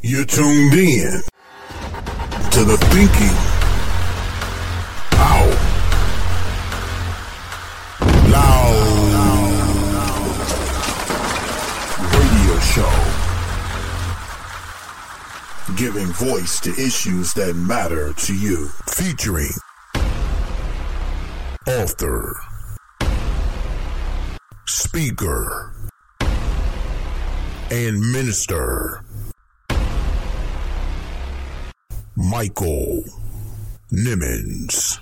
You're tuned in to the Thinking Out Loud radio show. Giving voice to issues that matter to you. Featuring author, speaker, and minister. Michael Nimmons.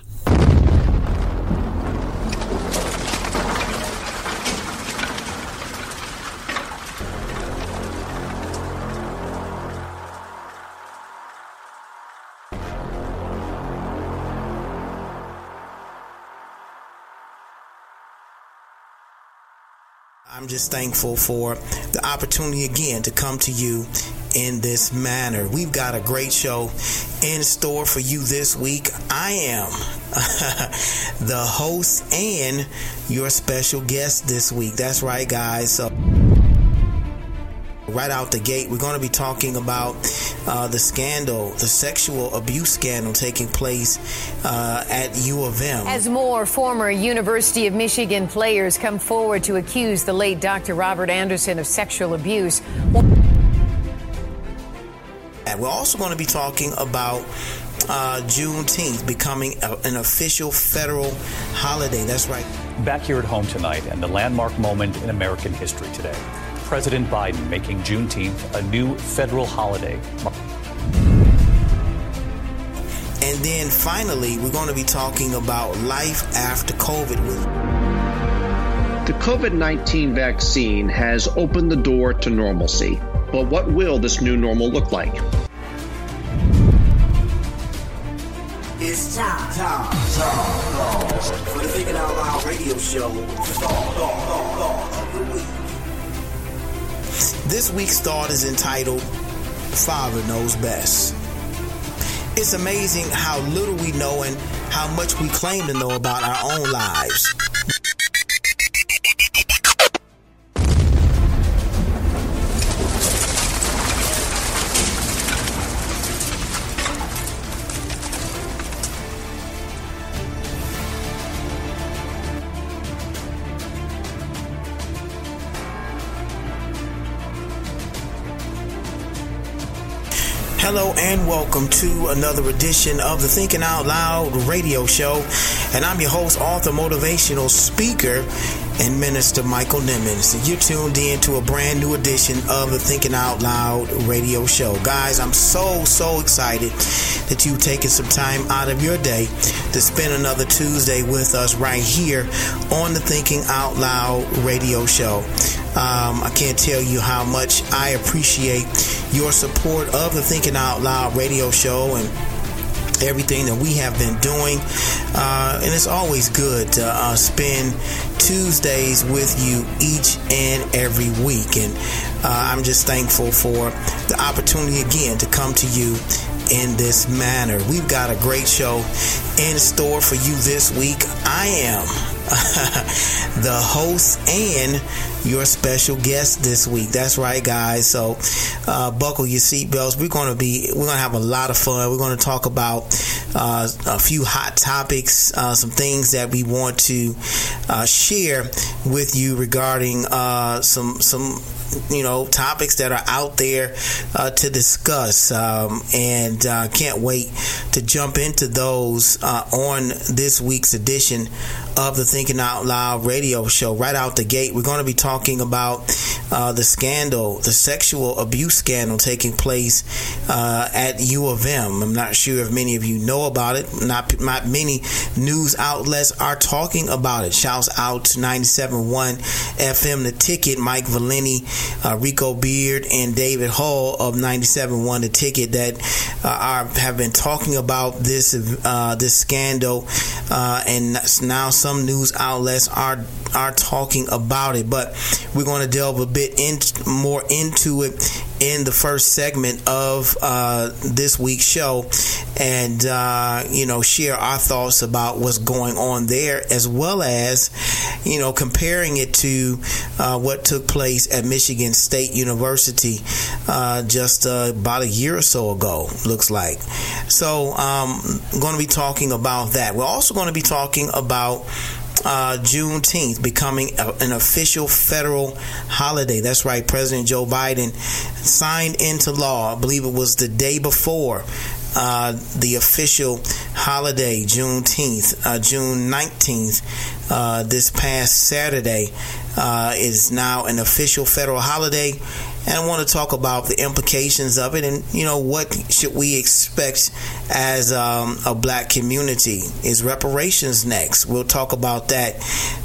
I'm just thankful for the opportunity again to come to you in this manner. We've got a great show in store for you this week. I am the host and your special guest this week. That's right, guys. So right out the gate, we're going to be talking about uh, the scandal, the sexual abuse scandal taking place uh, at U of M. As more former University of Michigan players come forward to accuse the late Dr. Robert Anderson of sexual abuse. We're also going to be talking about uh, Juneteenth becoming a, an official federal holiday. That's right. Back here at home tonight and the landmark moment in American history today. President Biden making Juneteenth a new federal holiday. And then finally, we're going to be talking about life after COVID. The COVID 19 vaccine has opened the door to normalcy. But what will this new normal look like? It's time, time, time, for the Thinking Out Loud radio show, Star, Star, Star of the Week. This week's thought is entitled Father Knows Best. It's amazing how little we know and how much we claim to know about our own lives. Hello and welcome to another edition of the Thinking Out Loud radio show. And I'm your host, author, motivational speaker, and minister Michael Nimmons. And you're tuned in to a brand new edition of the Thinking Out Loud radio show. Guys, I'm so, so excited that you've taken some time out of your day to spend another Tuesday with us right here on the Thinking Out Loud radio show. Um, I can't tell you how much I appreciate your support of the Thinking Out Loud radio show and everything that we have been doing. Uh, and it's always good to uh, spend Tuesdays with you each and every week. And uh, I'm just thankful for the opportunity again to come to you in this manner. We've got a great show in store for you this week. I am the host and your special guest this week. That's right, guys. So uh, buckle your seatbelts. We're going to be we're to have a lot of fun. We're going to talk about uh, a few hot topics, uh, some things that we want to uh, share with you regarding uh, some some you know topics that are out there uh, to discuss um, and uh, can't wait to jump into those uh, on this week's edition of the Thinking Out Loud radio show. Right out the gate, we're going to be talking about uh, the scandal, the sexual abuse scandal taking place uh, at U of M. I'm not sure if many of you know about it. Not, not many news outlets are talking about it. Shouts out to 97.1 FM, The Ticket, Mike Valenti, uh, Rico Beard, and David Hall of 97.1 The Ticket that uh, are have been talking about this uh, this scandal, uh, and now some news outlets are are talking about it. But we're going to delve a bit in, more into it in the first segment of uh, this week's show and, uh, you know, share our thoughts about what's going on there as well as, you know, comparing it to uh, what took place at Michigan State University uh, just uh, about a year or so ago, looks like. So um, I'm going to be talking about that. We're also going to be talking about uh, Juneteenth becoming a, an official federal holiday. That's right. President Joe Biden signed into law, I believe it was the day before. Uh, the official holiday, Juneteenth, uh, June 19th, uh, this past Saturday, uh, is now an official federal holiday and I want to talk about the implications of it and you know what should we expect as um, a black community is reparations next. We'll talk about that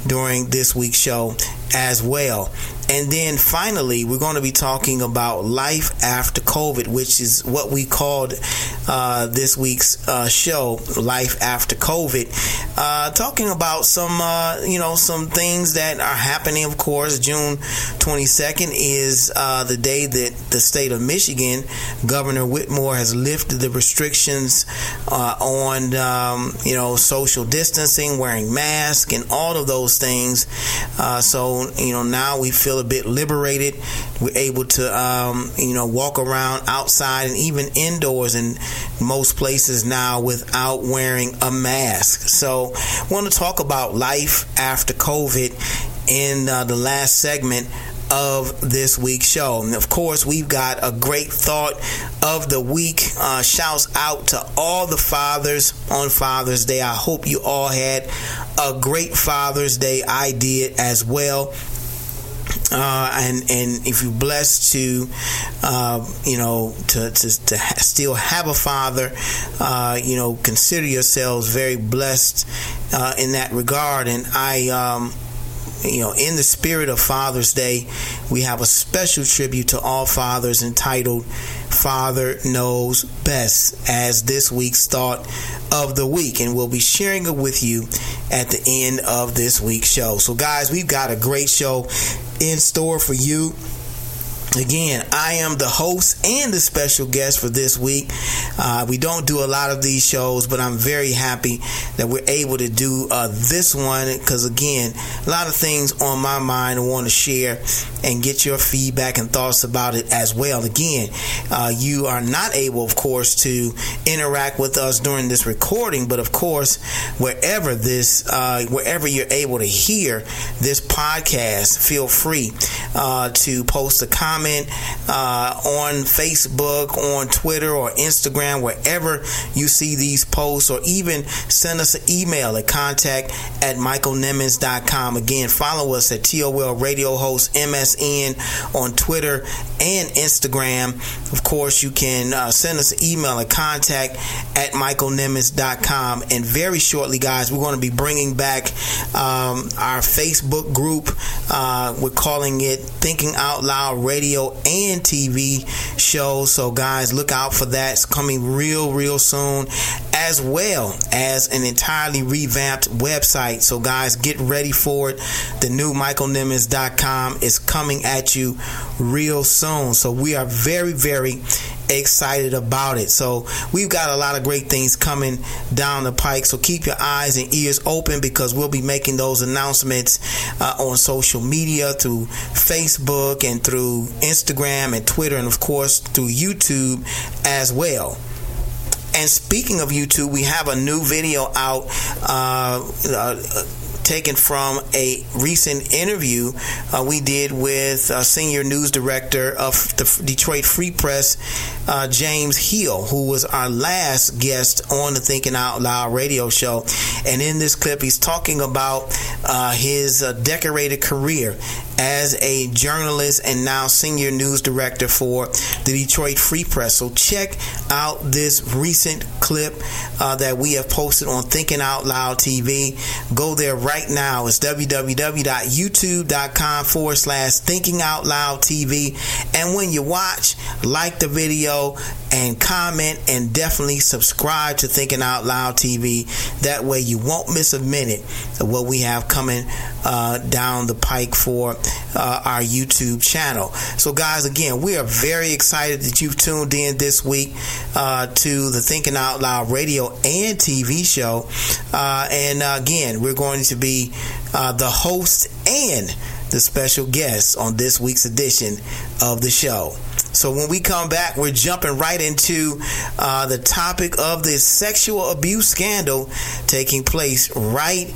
during this week's show as well and then finally, we're going to be talking about life after COVID, which is what we called uh, this week's uh, show, Life After COVID. Uh, talking about some, uh, you know, some things that are happening. Of course, June 22nd is uh, the day that the state of Michigan, Governor Whitmer has lifted the restrictions uh, on, um, you know, social distancing, wearing masks, and all of those things. so, you know, now we feel a bit liberated. We're able to, um, you know, walk around outside and even indoors in most places now without wearing a mask. So, want to talk about life after COVID in uh, the last segment of this week's show. And of course, we've got a great thought of the week. Uh, shouts out to all the fathers on Father's Day. I hope you all had a great Father's Day. I did as well. Uh, and and if you're blessed to, uh, you know, to to, to ha- still have a father, uh, you know, consider yourselves very blessed uh, in that regard. And I. Um, you know, in the spirit of Father's Day, we have a special tribute to all fathers entitled Father Knows Best as this week's thought of the week. And we'll be sharing it with you at the end of this week's show. So, guys, we've got a great show in store for you. Again, I am the host and the special guest for this week. Uh, we don't do a lot of these shows, but I'm very happy that we're able to do uh, this one because, again, a lot of things on my mind I want to share and get your feedback and thoughts about it as well. Again, uh, you are not able, of course, to interact with us during this recording, but of course, wherever this, uh, wherever you're able to hear this podcast, feel free uh, to post a comment uh, on Facebook, on Twitter, or Instagram, wherever you see these posts, or even send us an email at contact at michaelnimmons.com. Again, follow us at TOL Radio Host MSN on Twitter and Instagram. Of course, you can uh, send us an email at contact at michaelnimmons.com. And very shortly, guys, we're going to be bringing back um, our Facebook group. Uh, we're calling it Thinking Out Loud Radio and TV shows. So, guys, look out for that. It's coming real, real soon, as well as an entirely revamped website. So, guys, get ready for it. The new MichaelNimmons.com is coming at you real soon. So, we are very, very excited about it. So we've got a lot of great things coming down the pike. So keep your eyes and ears open because we'll be making those announcements uh, on social media through Facebook and through Instagram and Twitter and of course through YouTube as well. And speaking of YouTube, we have a new video out. Uh, uh, taken from a recent interview uh, we did with uh, senior news director of the Detroit Free Press, uh, James Hill, who was our last guest on the Thinking Out Loud radio show. And in this clip, he's talking about uh, his uh, decorated career as a journalist and now senior news director for the Detroit Free Press. So check out this recent clip uh, that we have posted on Thinking Out Loud TV. Go there right now. It's www.youtube.com forward slash Thinking Out Loud TV. And when you watch, like the video and comment and definitely subscribe to Thinking Out Loud TV. That way you won't miss a minute of what we have coming uh, down the pike for uh, our YouTube channel. So, guys, again, we are very excited that you've tuned in this week uh, to the Thinking Out Loud radio and TV show. Uh, and uh, again, we're going to be uh, the host and the special guest on this week's edition of the show. So when we come back, we're jumping right into uh, the topic of this sexual abuse scandal taking place right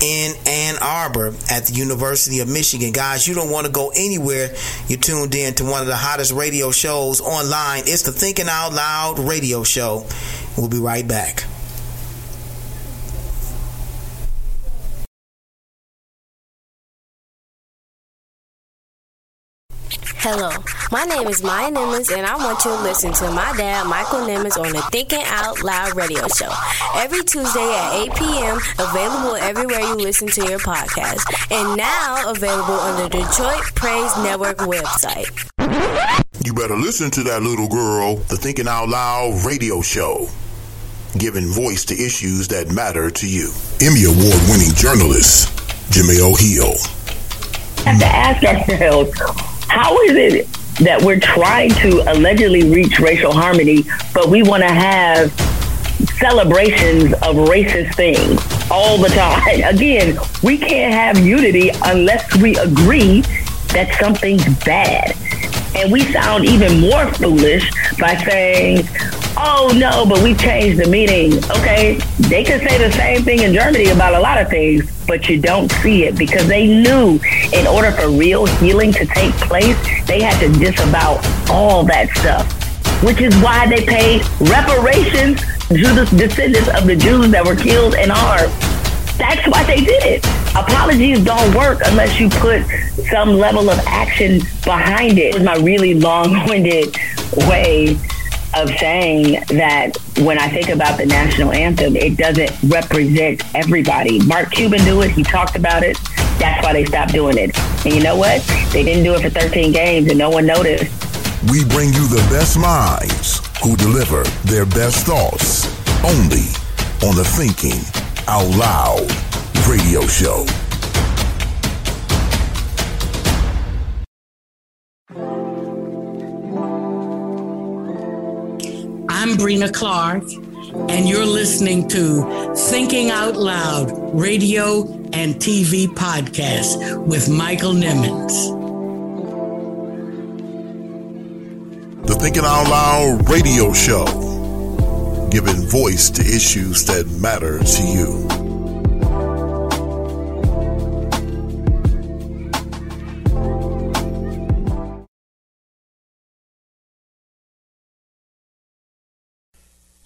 in Ann Arbor at the University of Michigan. Guys, you don't want to go anywhere. You're tuned in to one of the hottest radio shows online. It's the Thinking Out Loud radio show. We'll be right back. Hello, my name is Maya Nimmons, and I want you to listen to my dad, Michael Nimmons, on the Thinking Out Loud radio show every Tuesday at 8 p.m. Available everywhere you listen to your podcast, and now available on the Detroit Praise Network website. You better listen to that little girl, the Thinking Out Loud radio show, giving voice to issues that matter to you. Emmy Award winning journalist, Jimmy O'Heal. have to ask ourselves how is it that we're trying to allegedly reach racial harmony, but we want to have celebrations of racist things all the time? Again, we can't have unity unless we agree that something's bad. And we sound even more foolish by saying, oh no, but we changed the meaning. Okay, they could say the same thing in Germany about a lot of things, but you don't see it because they knew in order for real healing to take place, they had to disavow all that stuff, which is why they paid reparations to the descendants of the Jews that were killed and harmed. That's why they did it. Apologies don't work unless you put some level of action behind it. It's my really long-winded way of saying that when I think about the national anthem, it doesn't represent everybody. Mark Cuban knew it. He talked about it. That's why they stopped doing it. And you know what? They didn't do it for 13 games and no one noticed. We bring you the best minds who deliver their best thoughts only on the Thinking Out Loud radio show. I'm Brina Clark, and you're listening to Thinking Out Loud radio and TV podcast with Michael Nimmons. The Thinking Out Loud radio show, giving voice to issues that matter to you.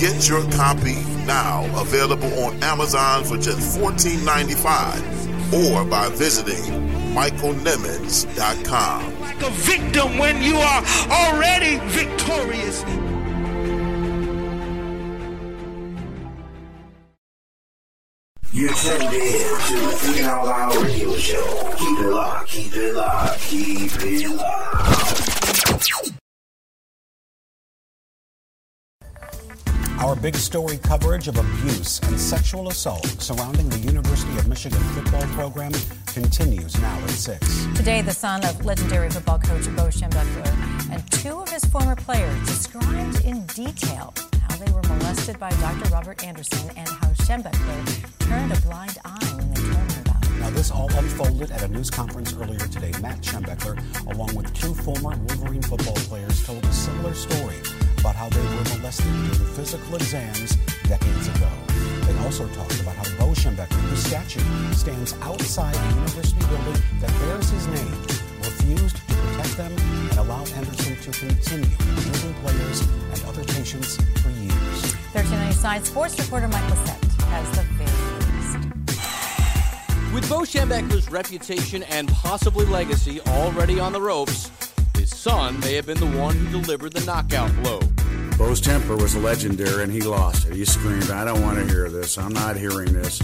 Get your copy now, available on Amazon for just $14.95 or by visiting michaelnimmons.com. Like a victim when you are already victorious. You're tuned in to the Thinking Out Loud radio show. Keep it locked, keep it locked, keep it locked. Our big story coverage of abuse and sexual assault surrounding the University of Michigan football program continues now at 6. Today, the son of legendary football coach Bo Schembechler and two of his former players described in detail how they were molested by Dr. Robert Anderson and how Schembechler turned a blind eye when they told him about it. Now, this all unfolded at a news conference earlier today. Matt Schembechler, along with two former Wolverine football players, told a similar story about how they were molested during physical exams decades ago. They also talked about how Bo Schembechler, whose statue stands outside the university building that bears his name, refused to protect them and allow Anderson to continue moving players and other patients for years. 1390 Side Sports reporter Michael Set has the very. With Bo Schembechler's reputation and possibly legacy already on the ropes, his son may have been the one who delivered the knockout blow. Bo's temper was legendary and he lost it. He screamed, I don't want to hear this. I'm not hearing this.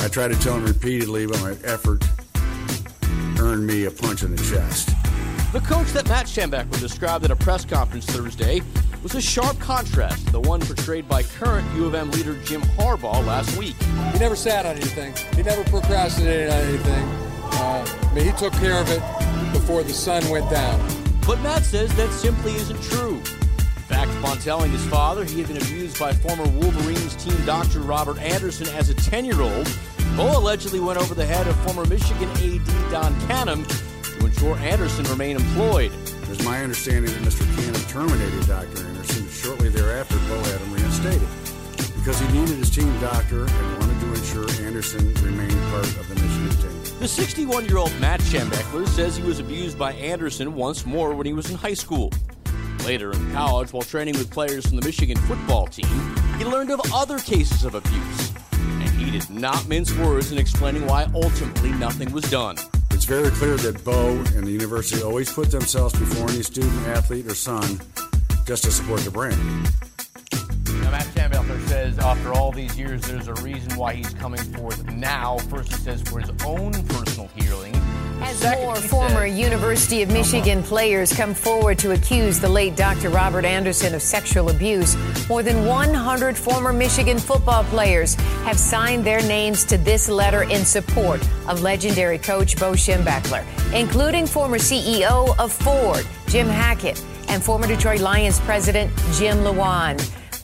I tried to tell him repeatedly, but my effort earned me a punch in the chest. The coach that Matt Schembechler described at a press conference Thursday was a sharp contrast to the one portrayed by current U of M leader Jim Harbaugh last week. He never sat on anything. He never procrastinated on anything. Uh, I mean, he took care of it before the sun went down. But Matt says that simply isn't true. In fact, upon telling his father he had been abused by former Wolverines team doctor Robert Anderson as a 10 year old, Bo allegedly went over the head of former Michigan AD Don Canham to ensure Anderson remain employed. It was my understanding that Mr. Canham terminated Dr. Anderson, shortly thereafter, Bo had him reinstated because he needed his team doctor and wanted to ensure Anderson remained part of the Michigan team. The 61 year old Matt Schembechler says he was abused by Anderson once more when he was in high school. Later in college, while training with players from the Michigan football team, he learned of other cases of abuse. And he did not mince words in explaining why ultimately nothing was done. It's very clear that Bo and the university always put themselves before any student, athlete, or son just to support the brand. Matt Schembechler says after all these years, there's a reason why he's coming forth now. First, he says for his own personal healing. As Second, more former said- University of Michigan players come forward to accuse the late Dr. Robert Anderson of sexual abuse, more than 100 former Michigan football players have signed their names to this letter in support of legendary coach Bo Schembechler, including former CEO of Ford, Jim Hackett, and former Detroit Lions president Jim Lewand.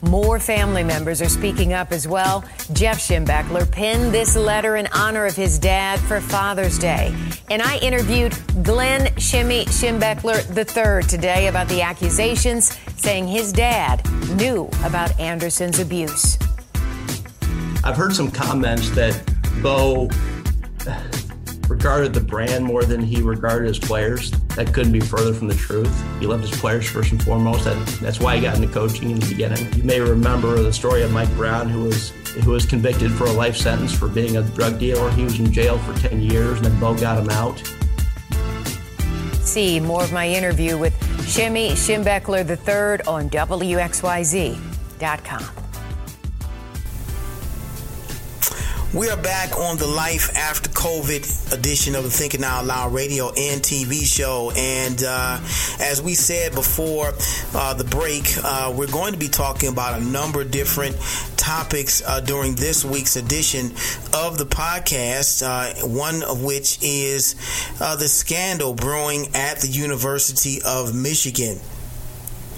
More family members are speaking up as well. Jeff Schembechler penned this letter in honor of his dad for Father's Day. And I interviewed Glenn Shemy Schembechler III today about the accusations, saying his dad knew about Anderson's abuse. I've heard some comments that Bo regarded the brand more than he regarded his players. That couldn't be further from the truth. He loved his players first and foremost. That, that's why he got into coaching in the beginning. You may remember the story of Mike Brown, who was who was convicted for a life sentence for being a drug dealer. He was in jail for 10 years, and then Bo got him out. See more of my interview with Shemy Schembechler III on WXYZ.com. We are back on the Life After COVID edition of the Thinking Out Loud radio and TV show. And uh, as we said before uh, the break, uh, we're going to be talking about a number of different topics uh, during this week's edition of the podcast. Uh, one of which is uh, the scandal brewing at the University of Michigan.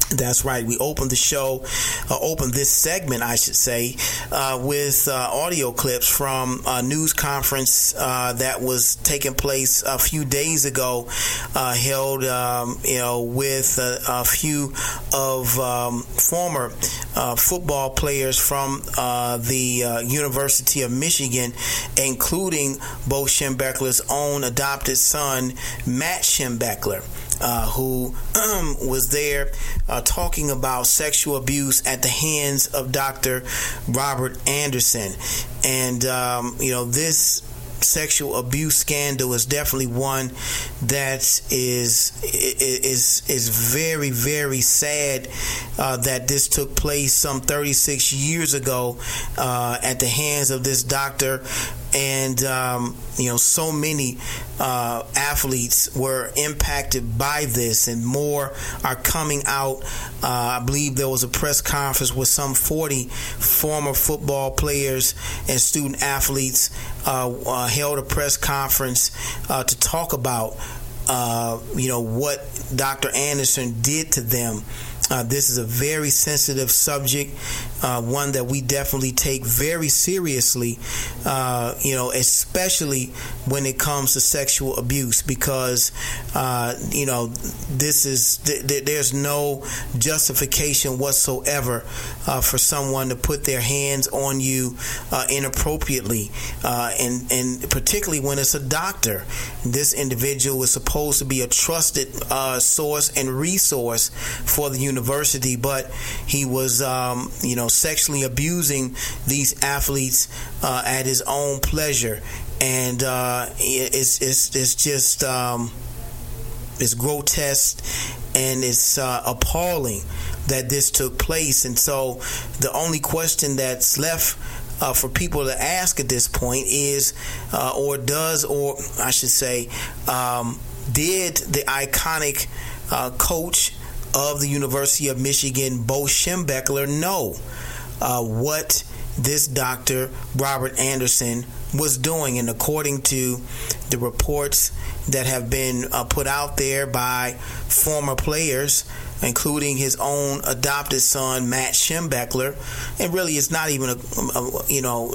That's right. We opened the show, uh, opened this segment, I should say, uh, with uh, audio clips from a news conference uh, that was taking place a few days ago, uh, held, um, you know, with a, few of um, former uh, football players from the University of Michigan, including Bo Schembechler's own adopted son, Matt Schembechler uh, who um, was there uh, talking about sexual abuse at the hands of Dr. Robert Anderson. And, um, you know, this sexual abuse scandal is definitely one that is is is very very sad uh, that this took place some 36 years ago uh, at the hands of this doctor and um, you know so many uh, athletes were impacted by this and more are coming out. Uh, i believe there was a press conference with some 40 former football players and student athletes uh, uh held a press conference uh, to talk about uh, you know what dr anderson did to them Uh, this is a very sensitive subject, uh, one that we definitely take very seriously, uh, you know, especially when it comes to sexual abuse, because, uh, you know, this is, th- th- there's no justification whatsoever uh, for someone to put their hands on you uh, inappropriately, and, and particularly when it's a doctor. This individual is supposed to be a trusted source and resource for the university, but he was, um, you know, sexually abusing these athletes uh, at his own pleasure, and uh, it's it's it's just um, it's grotesque and it's uh, appalling that this took place. And so, the only question that's left. Uh, for people to ask at this point is, uh, or does, or I should say, um, did the iconic uh, coach of the University of Michigan, Bo Schembechler, know uh, what this doctor, Robert Anderson, was doing. And according to the reports that have been uh, put out there by former players, including his own adopted son, Matt Schembechler, and really it's not even a, a, you know,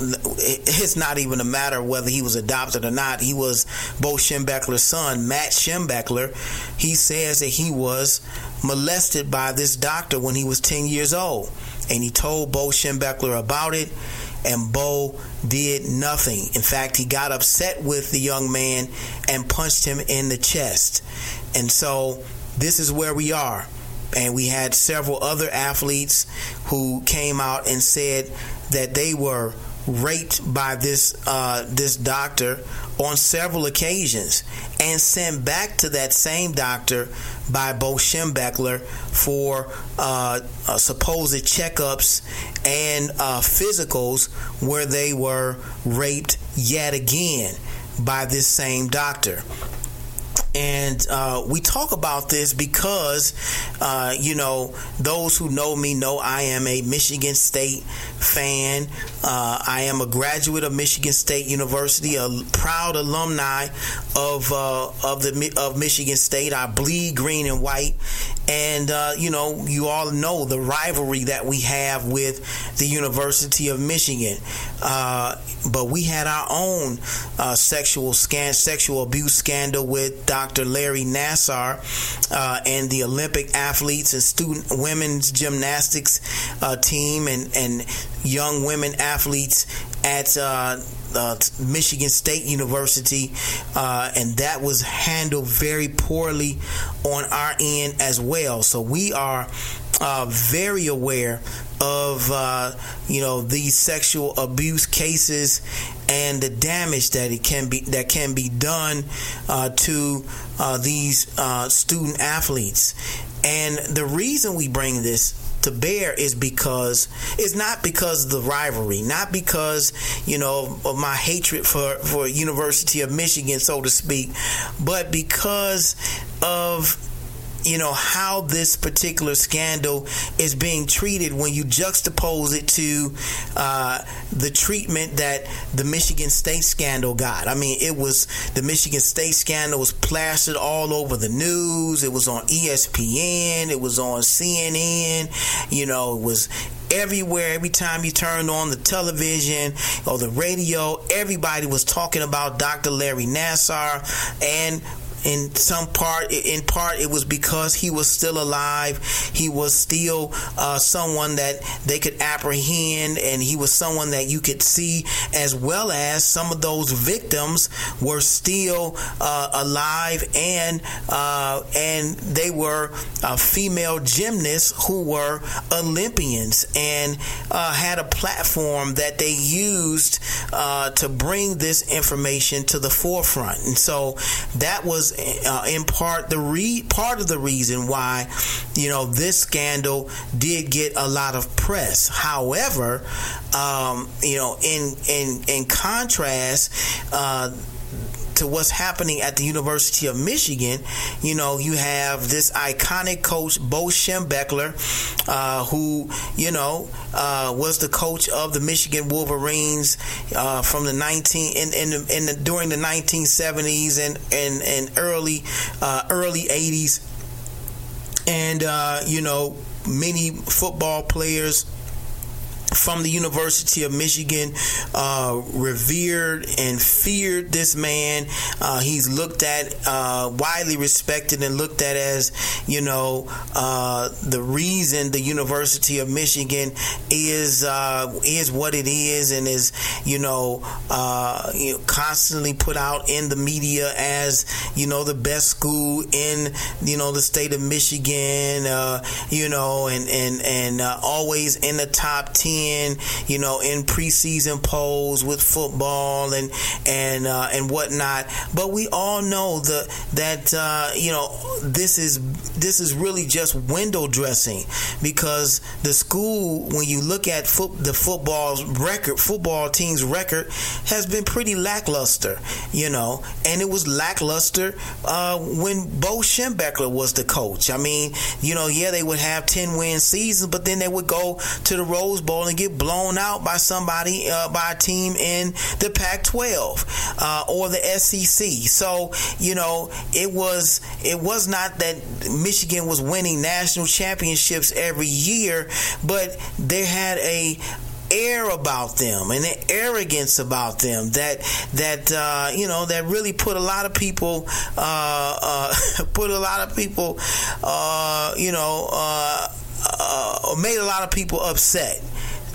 it's not even a matter whether he was adopted or not. He was Bo Schembechler's son, Matt Schembechler. He says that he was molested by this doctor when he was 10 years old. And he told Bo Schembechler about it, and Bo did nothing. In fact, he got upset with the young man and punched him in the chest. And so this is where we are. And we had several other athletes who came out and said that they were raped by this uh, this doctor on several occasions and sent back to that same doctor by Bo Schembechler for uh, uh, supposed checkups and uh, physicals where they were raped yet again by this same doctor and uh, we talk about this because uh, you know those who know me know I am a Michigan State fan. Uh, I am a graduate of Michigan State University, a proud alumni of uh, of the of Michigan State. I bleed green and white, and uh, you know you all know the rivalry that we have with the University of Michigan. Uh, but we had our own sexual scan sexual abuse scandal with. Dr. Larry Nassar uh, and the Olympic athletes and student women's gymnastics uh, team and, and young women athletes at uh, Michigan State University, uh, and that was handled very poorly on our end as well. So we are uh, very aware of uh, you know these sexual abuse cases and the damage that it can be that can be done uh, to uh, these student athletes. And the reason we bring this to bear is because it's not because of the rivalry, not because you know of my hatred for for University of Michigan, so to speak, but because of you know how this particular scandal is being treated when you juxtapose it to uh, the treatment that the Michigan State scandal got. I mean, it was the Michigan State scandal was plastered all over the news. It was on ESPN. It was on CNN. You know, it was everywhere every time you turned on the television or the radio everybody was talking about dr larry nassar and in some part in part it was because he was still alive. He was still uh, someone that they could apprehend and he was someone that you could see as well as some of those victims were still uh, alive and uh, and they were uh, female gymnasts who were Olympians and uh, had a platform that they used uh, to bring this information to the forefront. And so that was uh, in part the re- part of the reason why you know this scandal did get a lot of press. However, um, you know, in in in contrast. Uh, to what's happening at the University of Michigan, you know, you have this iconic coach, Bo Schembechler, uh, who, you know, uh, was the coach of the Michigan Wolverines uh, from the 19 in in, the, in the, during the 1970s and and, and early uh, early 80s and uh, you know many football players from the University of Michigan, uh, revered and feared this man. Uh, he's looked at, uh, widely respected and looked at as, you know, uh, the reason the University of Michigan is uh, is what it is and is, you know, uh, you know, constantly put out in the media as, you know, the best school in, you know, the state of Michigan, you know, and and and always in the top ten you know, in preseason polls with football and and uh, and whatnot. But we all know the that uh, you know this is this is really just window dressing because the school, when you look at foot, the football's record, football team's record has been pretty lackluster, you know, and it was lackluster uh, when Bo Schembechler was the coach. I mean, you know, yeah, they would have ten win seasons, but then they would go to the Rose Bowl get blown out by somebody, uh, by a team in the Pac 12 uh, or the SEC. So, you know, it was, it was not that Michigan was winning national championships every year, but they had a, air about them and the arrogance about them that that uh, you know that really put a lot of people uh, uh, put a lot of people uh, you know uh, uh, made a lot of people upset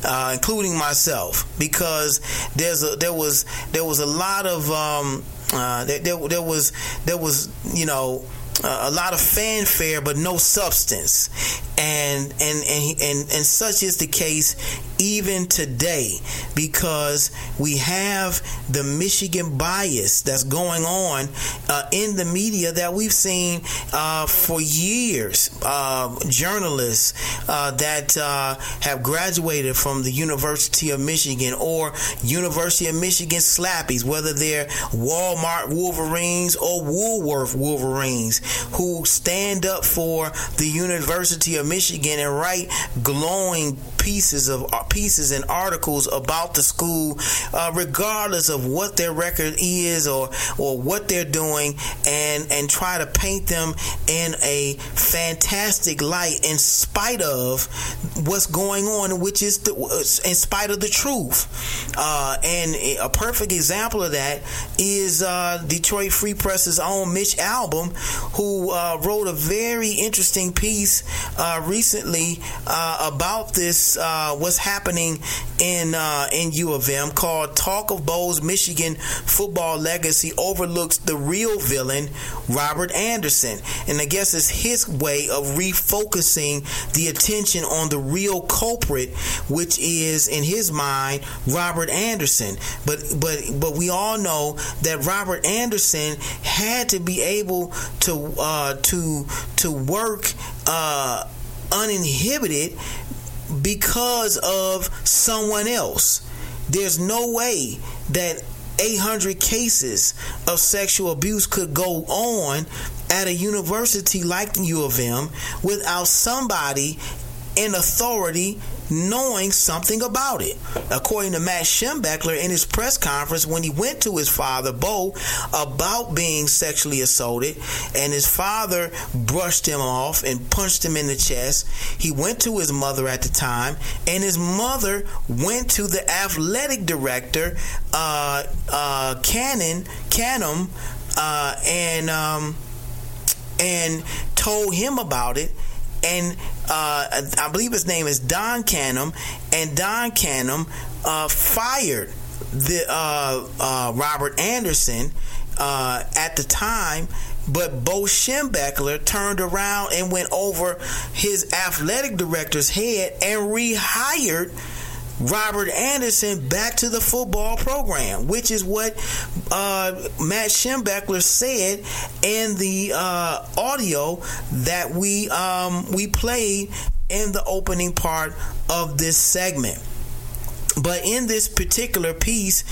uh, including myself, because there's a there was there was a lot of um, uh, there, there, there was there was you know uh, a lot of fanfare but no substance and and and and, and such is the case even today because we have the Michigan bias that's going on uh, in the media that we've seen uh, for years. Uh, journalists uh, that uh, have graduated from the University of Michigan or University of Michigan Slappies, whether they're Walmart Wolverines or Woolworth Wolverines, who stand up for the University of Michigan and write glowing pieces of uh, pieces and articles about the school, uh, regardless of what their record is or or what they're doing, and and try to paint them in a fantastic light in spite of what's going on, which is the, in spite of the truth. Uh, and a perfect example of that is uh, Detroit Free Press's own Mitch Albom, who uh, wrote a very interesting piece uh, recently about this uh, what's happening in uh, in U of M called "Talk of Bo's Michigan Football Legacy Overlooks the Real Villain, Robert Anderson." And I guess it's his way of refocusing the attention on the real culprit, which is in his mind Robert Anderson. But but but we all know that Robert Anderson had to be able to uh, to to work uh, uninhibited because of someone else. There's no way that 800 cases of sexual abuse could go on at a university like U of M without somebody in authority knowing something about it. According to Matt Schembechler in his press conference when he went to his father, Bo, about being sexually assaulted, and his father brushed him off and punched him in the chest. He went to his mother at the time, and his mother went to the athletic director, uh, uh, Cannon, Canham, uh, and um, and told him about it and uh, I believe his name is Don Canham, and Don Canham uh, fired the uh, uh Robert Anderson uh, at the time. But Bo Schembechler turned around and went over his athletic director's head and rehired Robert Anderson back to the football program, which is what uh, Matt Schembechler said in the uh, audio that we um, we played in the opening part of this segment. But in this particular piece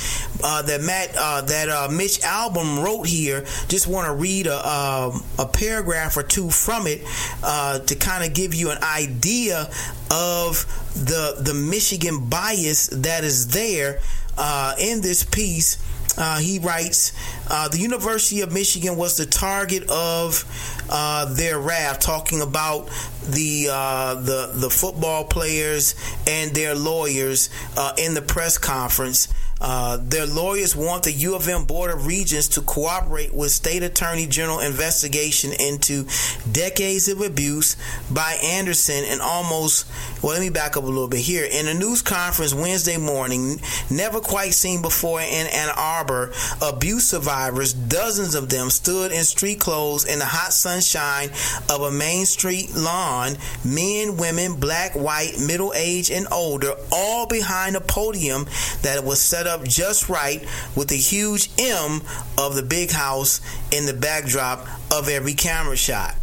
uh, that Matt, uh, that uh, Mitch Albom wrote here, just want to read a, um, a paragraph or two from it uh, to kind of give you an idea of the the Michigan bias that is there uh, in this piece. Uh, he writes uh, the University of Michigan was the target of uh, their wrath, talking about the uh, the the football players and their lawyers uh, in the press conference. Uh, their lawyers want the U of M Board of Regents to cooperate with State Attorney General investigation into decades of abuse by Anderson and almost, well, let me back up a little bit here. In a news conference Wednesday morning, never quite seen before in Ann Arbor, abuse survivors, dozens of them, stood in street clothes in the hot sunshine of a Main Street lawn, men, women, black, white, middle aged, and older, all behind a podium that was set up up just right with the huge M of the big house in the backdrop of every camera shot.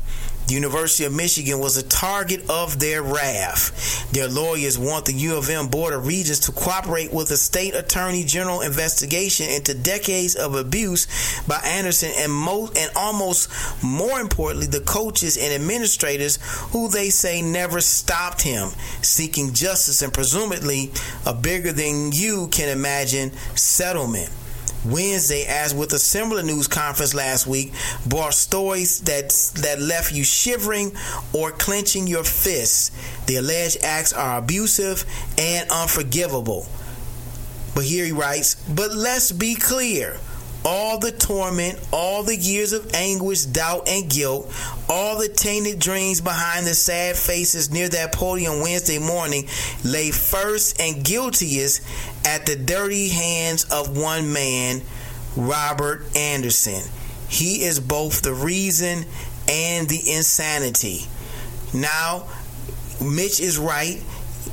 The University of Michigan was a target of their wrath. Their lawyers want the U of M Board of Regents to cooperate with the state attorney general investigation into decades of abuse by Anderson and most and almost more importantly the coaches and administrators who they say never stopped him seeking justice and presumably a bigger than you can imagine settlement. Wednesday, as with a similar news conference last week, brought stories that that left you shivering or clenching your fists. The alleged acts are abusive and unforgivable. But here he writes, but let's be clear all the torment, all the years of anguish, doubt, and guilt, all the tainted dreams behind the sad faces near that podium Wednesday morning lay first and guiltiest at the dirty hands of one man, Robert Anderson. He is both the reason and the insanity. Now, Mitch is right.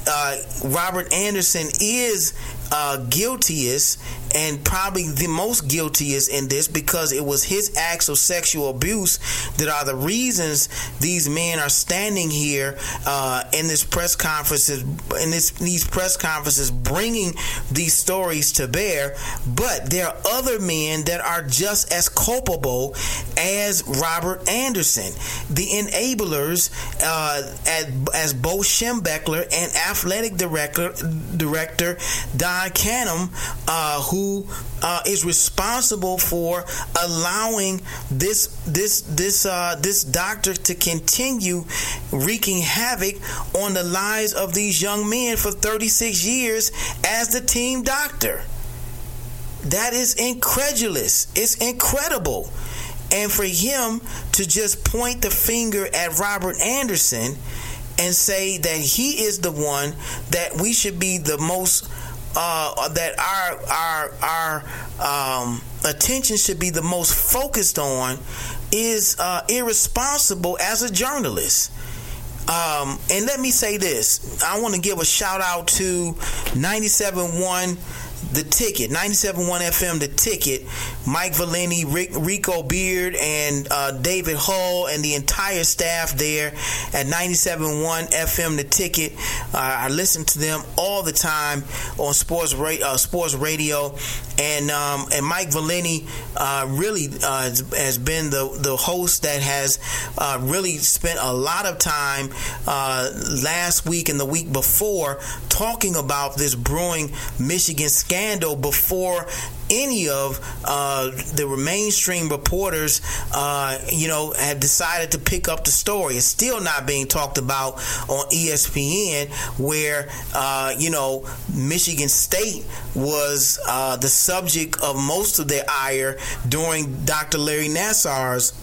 Uh, Robert Anderson is uh, guiltiest and probably the most guiltiest in this because it was his acts of sexual abuse that are the reasons these men are standing here uh, in this press conferences in this these press conferences bringing these stories to bear. But there are other men that are just as culpable as Robert Anderson the enablers uh, as, as Bo Schembechler and athletic director director Don Canham uh, who uh, is responsible for allowing this this this uh, this doctor to continue wreaking havoc on the lives of these young men for 36 years as the team doctor. That is incredulous. It's incredible. And for him to just point the finger at Robert Anderson and say that he is the one that we should be the most uh, that our our our um, attention should be the most focused on is uh, irresponsible as a journalist. Um, and let me say this: I want to give a shout out to 97.1 the Ticket, 97.1 FM, The Ticket, Mike Valenti, Rick, Rico Beard, and uh, David Hull, and the entire staff there at 97.1 FM, The Ticket. Uh, I listen to them all the time on sports, ra- uh, sports radio. And um, and Mike Valenti uh, really uh, has been the, the host that has uh, really spent a lot of time last week and the week before talking about this brewing Michigan scandal before any of uh, the mainstream reporters, uh, you know, have decided to pick up the story. It's still not being talked about on ESPN, where uh, you know Michigan State was uh, the subject of most of their ire during Dr. Larry Nassar's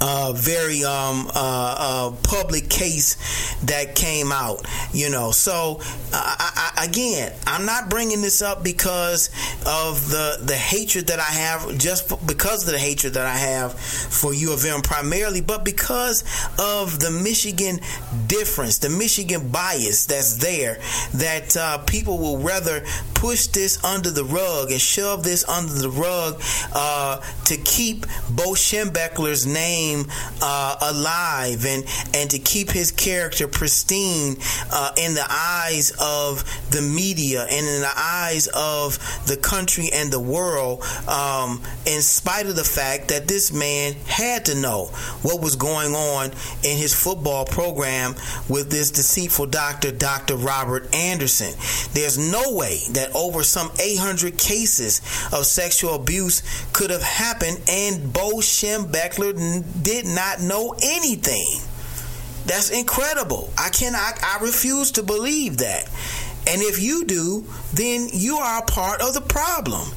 uh, very um, uh, uh, public case that came out. You know, so I, I, again, I'm not bringing this up because of the the hatred that I have, just because of the hatred that I have for U of M primarily, but because of the Michigan difference, the Michigan bias that's there. That uh, people will rather push this under the rug and shove this under the rug uh, to keep Bo Schembechler's name name uh, alive and and to keep his character pristine uh, in the eyes of the media and in the eyes of the country and the world um, in spite of the fact that this man had to know what was going on in his football program with this deceitful doctor Dr. Robert Anderson there's no way that over some 800 cases of sexual abuse could have happened, and Bo Schembechler did not know anything. That's incredible. I cannot, I refuse to believe that. And if you do, then you are a part of the problem.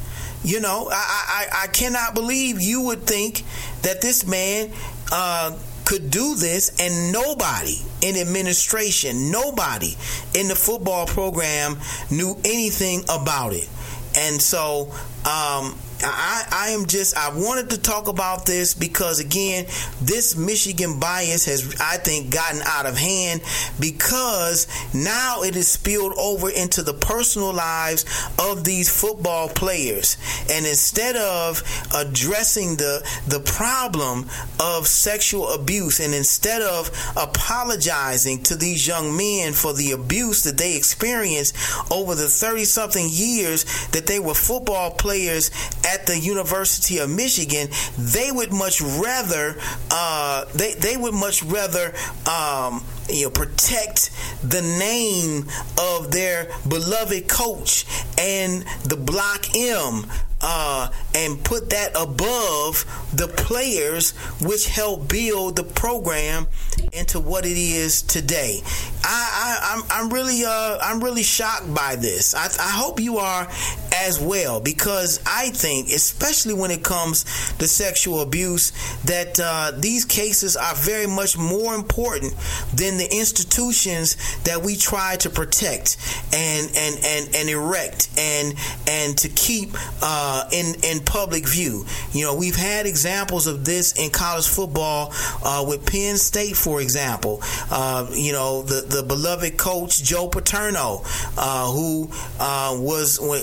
You know, I, I, I cannot believe you would think that this man uh, could do this and nobody in administration, nobody in the football program knew anything about it. And so, um, I, I am just I wanted to talk about this because again, this Michigan bias has I think gotten out of hand because now it is spilled over into the personal lives of these football players. And instead of addressing the the problem of sexual abuse and instead of apologizing to these young men for the abuse that they experienced over the 30 something years that they were football players at the University of Michigan, they would much rather uh, they they would much rather um, you know protect the name of their beloved coach and the Block M uh, and put that above the players which help build the program into what it is today. I, I am I'm, I'm really uh I'm really shocked by this. I, I hope you are as well because I think, especially when it comes to sexual abuse, that uh, these cases are very much more important than the institutions that we try to protect and and and, and erect and and to keep. Uh, uh, in in public view. You know, we've had examples of this in college football uh, with Penn State, for example. Uh, you know, the the beloved coach Joe Paterno, uh, who uh, was when,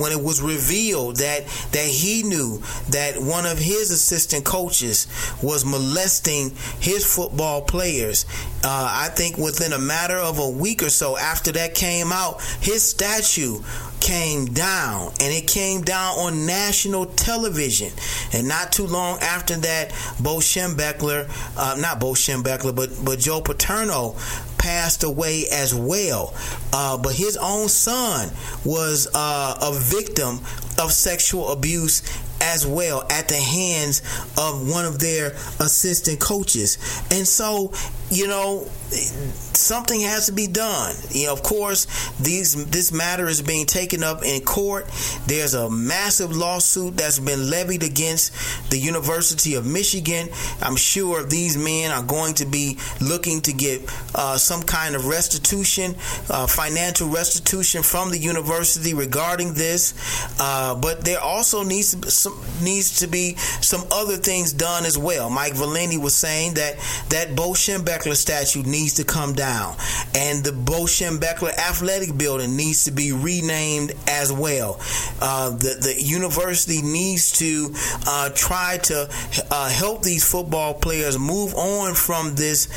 when it was revealed that that he knew that one of his assistant coaches was molesting his football players. I think within a matter of a week or so after that came out, his statue came down and it came down on national television and not too long after that Bo Schembechler uh, not Bo Schembechler but but Joe Paterno passed away as well uh, but his own son was uh, a victim of sexual abuse as well at the hands of one of their assistant coaches. And so, you know, something has to be done. You know, of course, these this matter is being taken up in court. There's a massive lawsuit that's been levied against the University of Michigan. I'm sure these men are going to be looking to get uh, some kind of restitution, uh, financial restitution from the university regarding this. Uh, but there also needs to be some, needs to be some other things done as well. Mike Valenti was saying that that Bo Schembechler statue needs to come down, and the Bo Schembechler Athletic Building needs to be renamed as well. Uh, the the university needs to uh, try to uh, help these football players move on from this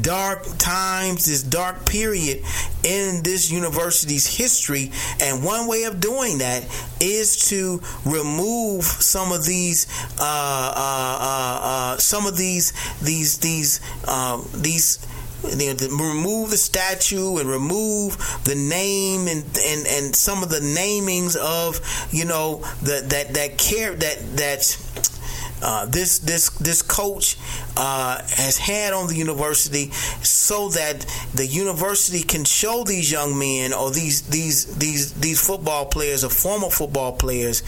dark times, this dark period in this university's history. And one way of doing that is to remove some of these, uh, uh, uh, uh some of these, these, these, um, these remove the statue and remove the name and and and some of the namings of you know the, that that care that that uh, this this this coach uh, has had on the university so that the university can show these young men or these these these these football players or former football players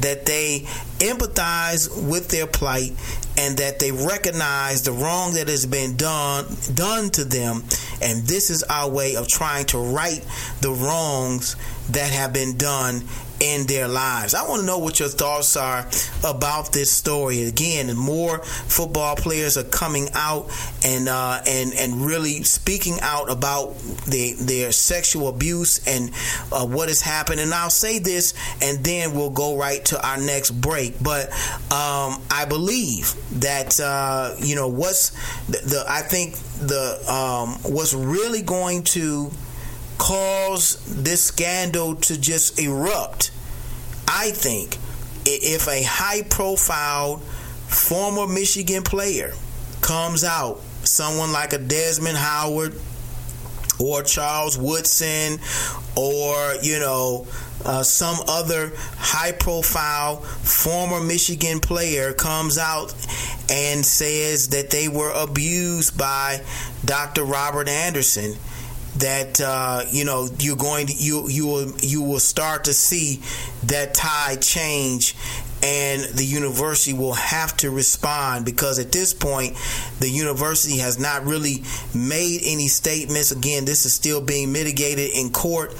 that they empathize with their plight and that they recognize the wrong that has been done done to them. And this is our way of trying to right the wrongs that have been done in their lives. I want to know what your thoughts are about this story. Again, more football players are coming out and uh, and and really speaking out about the, their sexual abuse and uh, what has happened. And I'll say this, and then we'll go right to our next break. But um, I believe that uh, you know what's the, the I think the um, what's really going to cause this scandal to just erupt, I think if a high profile former Michigan player comes out, someone like a Desmond Howard or Charles Woodson or, you know, uh, some other high profile former Michigan player comes out and says that they were abused by Dr. Robert Anderson that uh, you know you're going to you you will you will start to see that tide change and the university will have to respond because at this point the university has not really made any statements. Again this is still being mitigated in court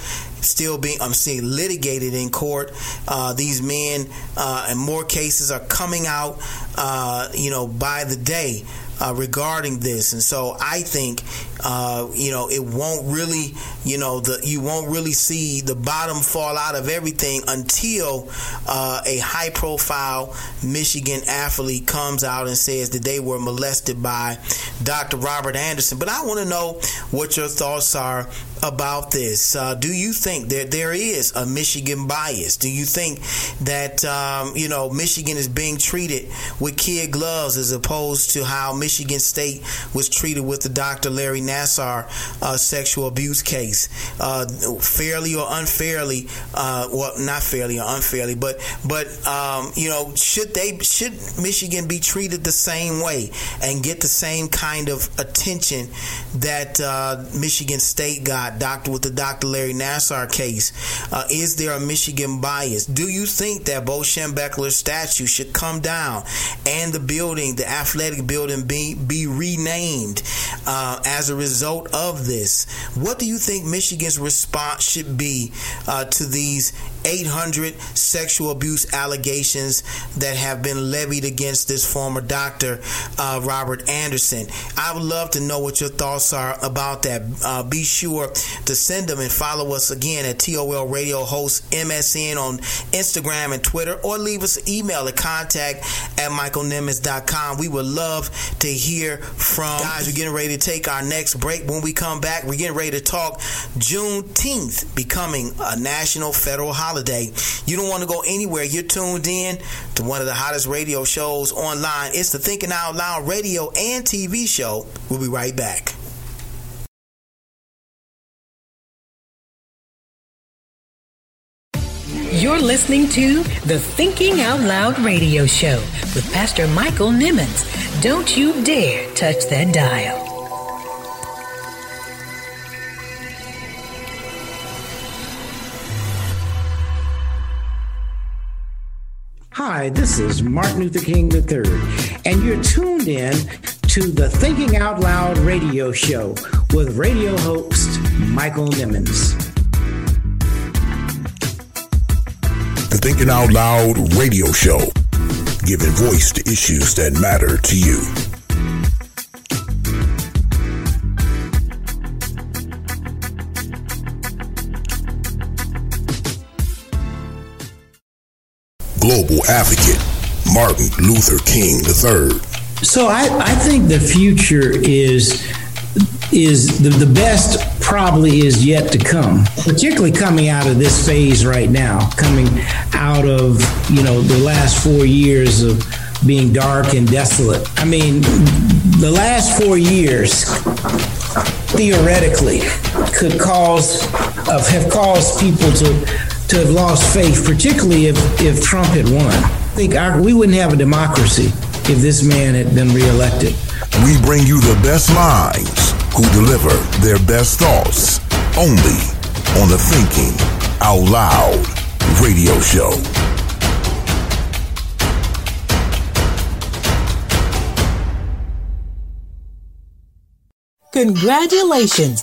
still being i'm saying litigated in court. Uh, these men uh, and more cases are coming out uh, you know by the day uh, regarding this, and so I think uh, you know it won't really you know the you won't really see the bottom fall out of everything until uh, a high profile Michigan athlete comes out and says that they were molested by Dr. Robert Anderson. But I want to know what your thoughts are about this. Uh, do you think that there is a Michigan bias? Do you think that um, you know Michigan is being treated with kid gloves as opposed to how Michigan State was treated with the Dr. Larry Nassar uh, sexual abuse case, uh, fairly or unfairly? Uh, well, not fairly or unfairly, but but um, you know, should they should Michigan be treated the same way and get the same kind of attention that uh, Michigan State got? doctor with the Dr. Larry Nassar case. Uh, is there a Michigan bias? Do you think that Bo Schembechler's statue should come down and the building, the athletic building, be be renamed uh, as a result of this? What do you think Michigan's response should be uh, to these 800 sexual abuse allegations that have been levied against this former doctor, uh, Robert Anderson. I would love to know what your thoughts are about that. Uh, be sure to send them and follow us again at TOL Radio Host MSN on Instagram and Twitter, or leave us an email at contact at michaelnimmons.com. We would love to hear from guys. We're getting ready to take our next break. When we come back, we're getting ready to talk Juneteenth becoming a national federal holiday holiday. You don't want to go anywhere. You're tuned in to one of the hottest radio shows online. It's the Thinking Out Loud radio and TV show. We'll be right back. You're listening to the Thinking Out Loud radio show with Pastor Michael Nimmons. Don't you dare touch that dial. Hi, this is Martin Luther King III, and you're tuned in to the Thinking Out Loud radio show with radio host Michael Nimmons. The Thinking Out Loud radio show, giving voice to issues that matter to you. Global advocate, Martin Luther King III. So I, I think the future is is the, the best probably is yet to come, particularly coming out of this phase right now, coming out of, you know, the last four years of being dark and desolate. I mean, the last four years theoretically could cause have caused people to to have lost faith, particularly if, if Trump had won. I think our, we wouldn't have a democracy if this man had been reelected. We bring you the best minds who deliver their best thoughts only on the Thinking Out Loud radio show. Congratulations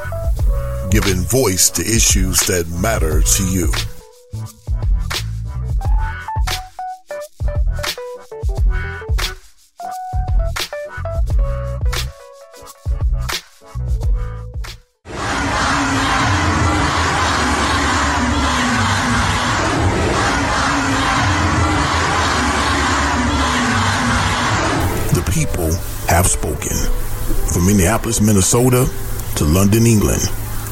giving voice to issues that matter to you. The people have spoken. From Minneapolis, Minnesota to London, England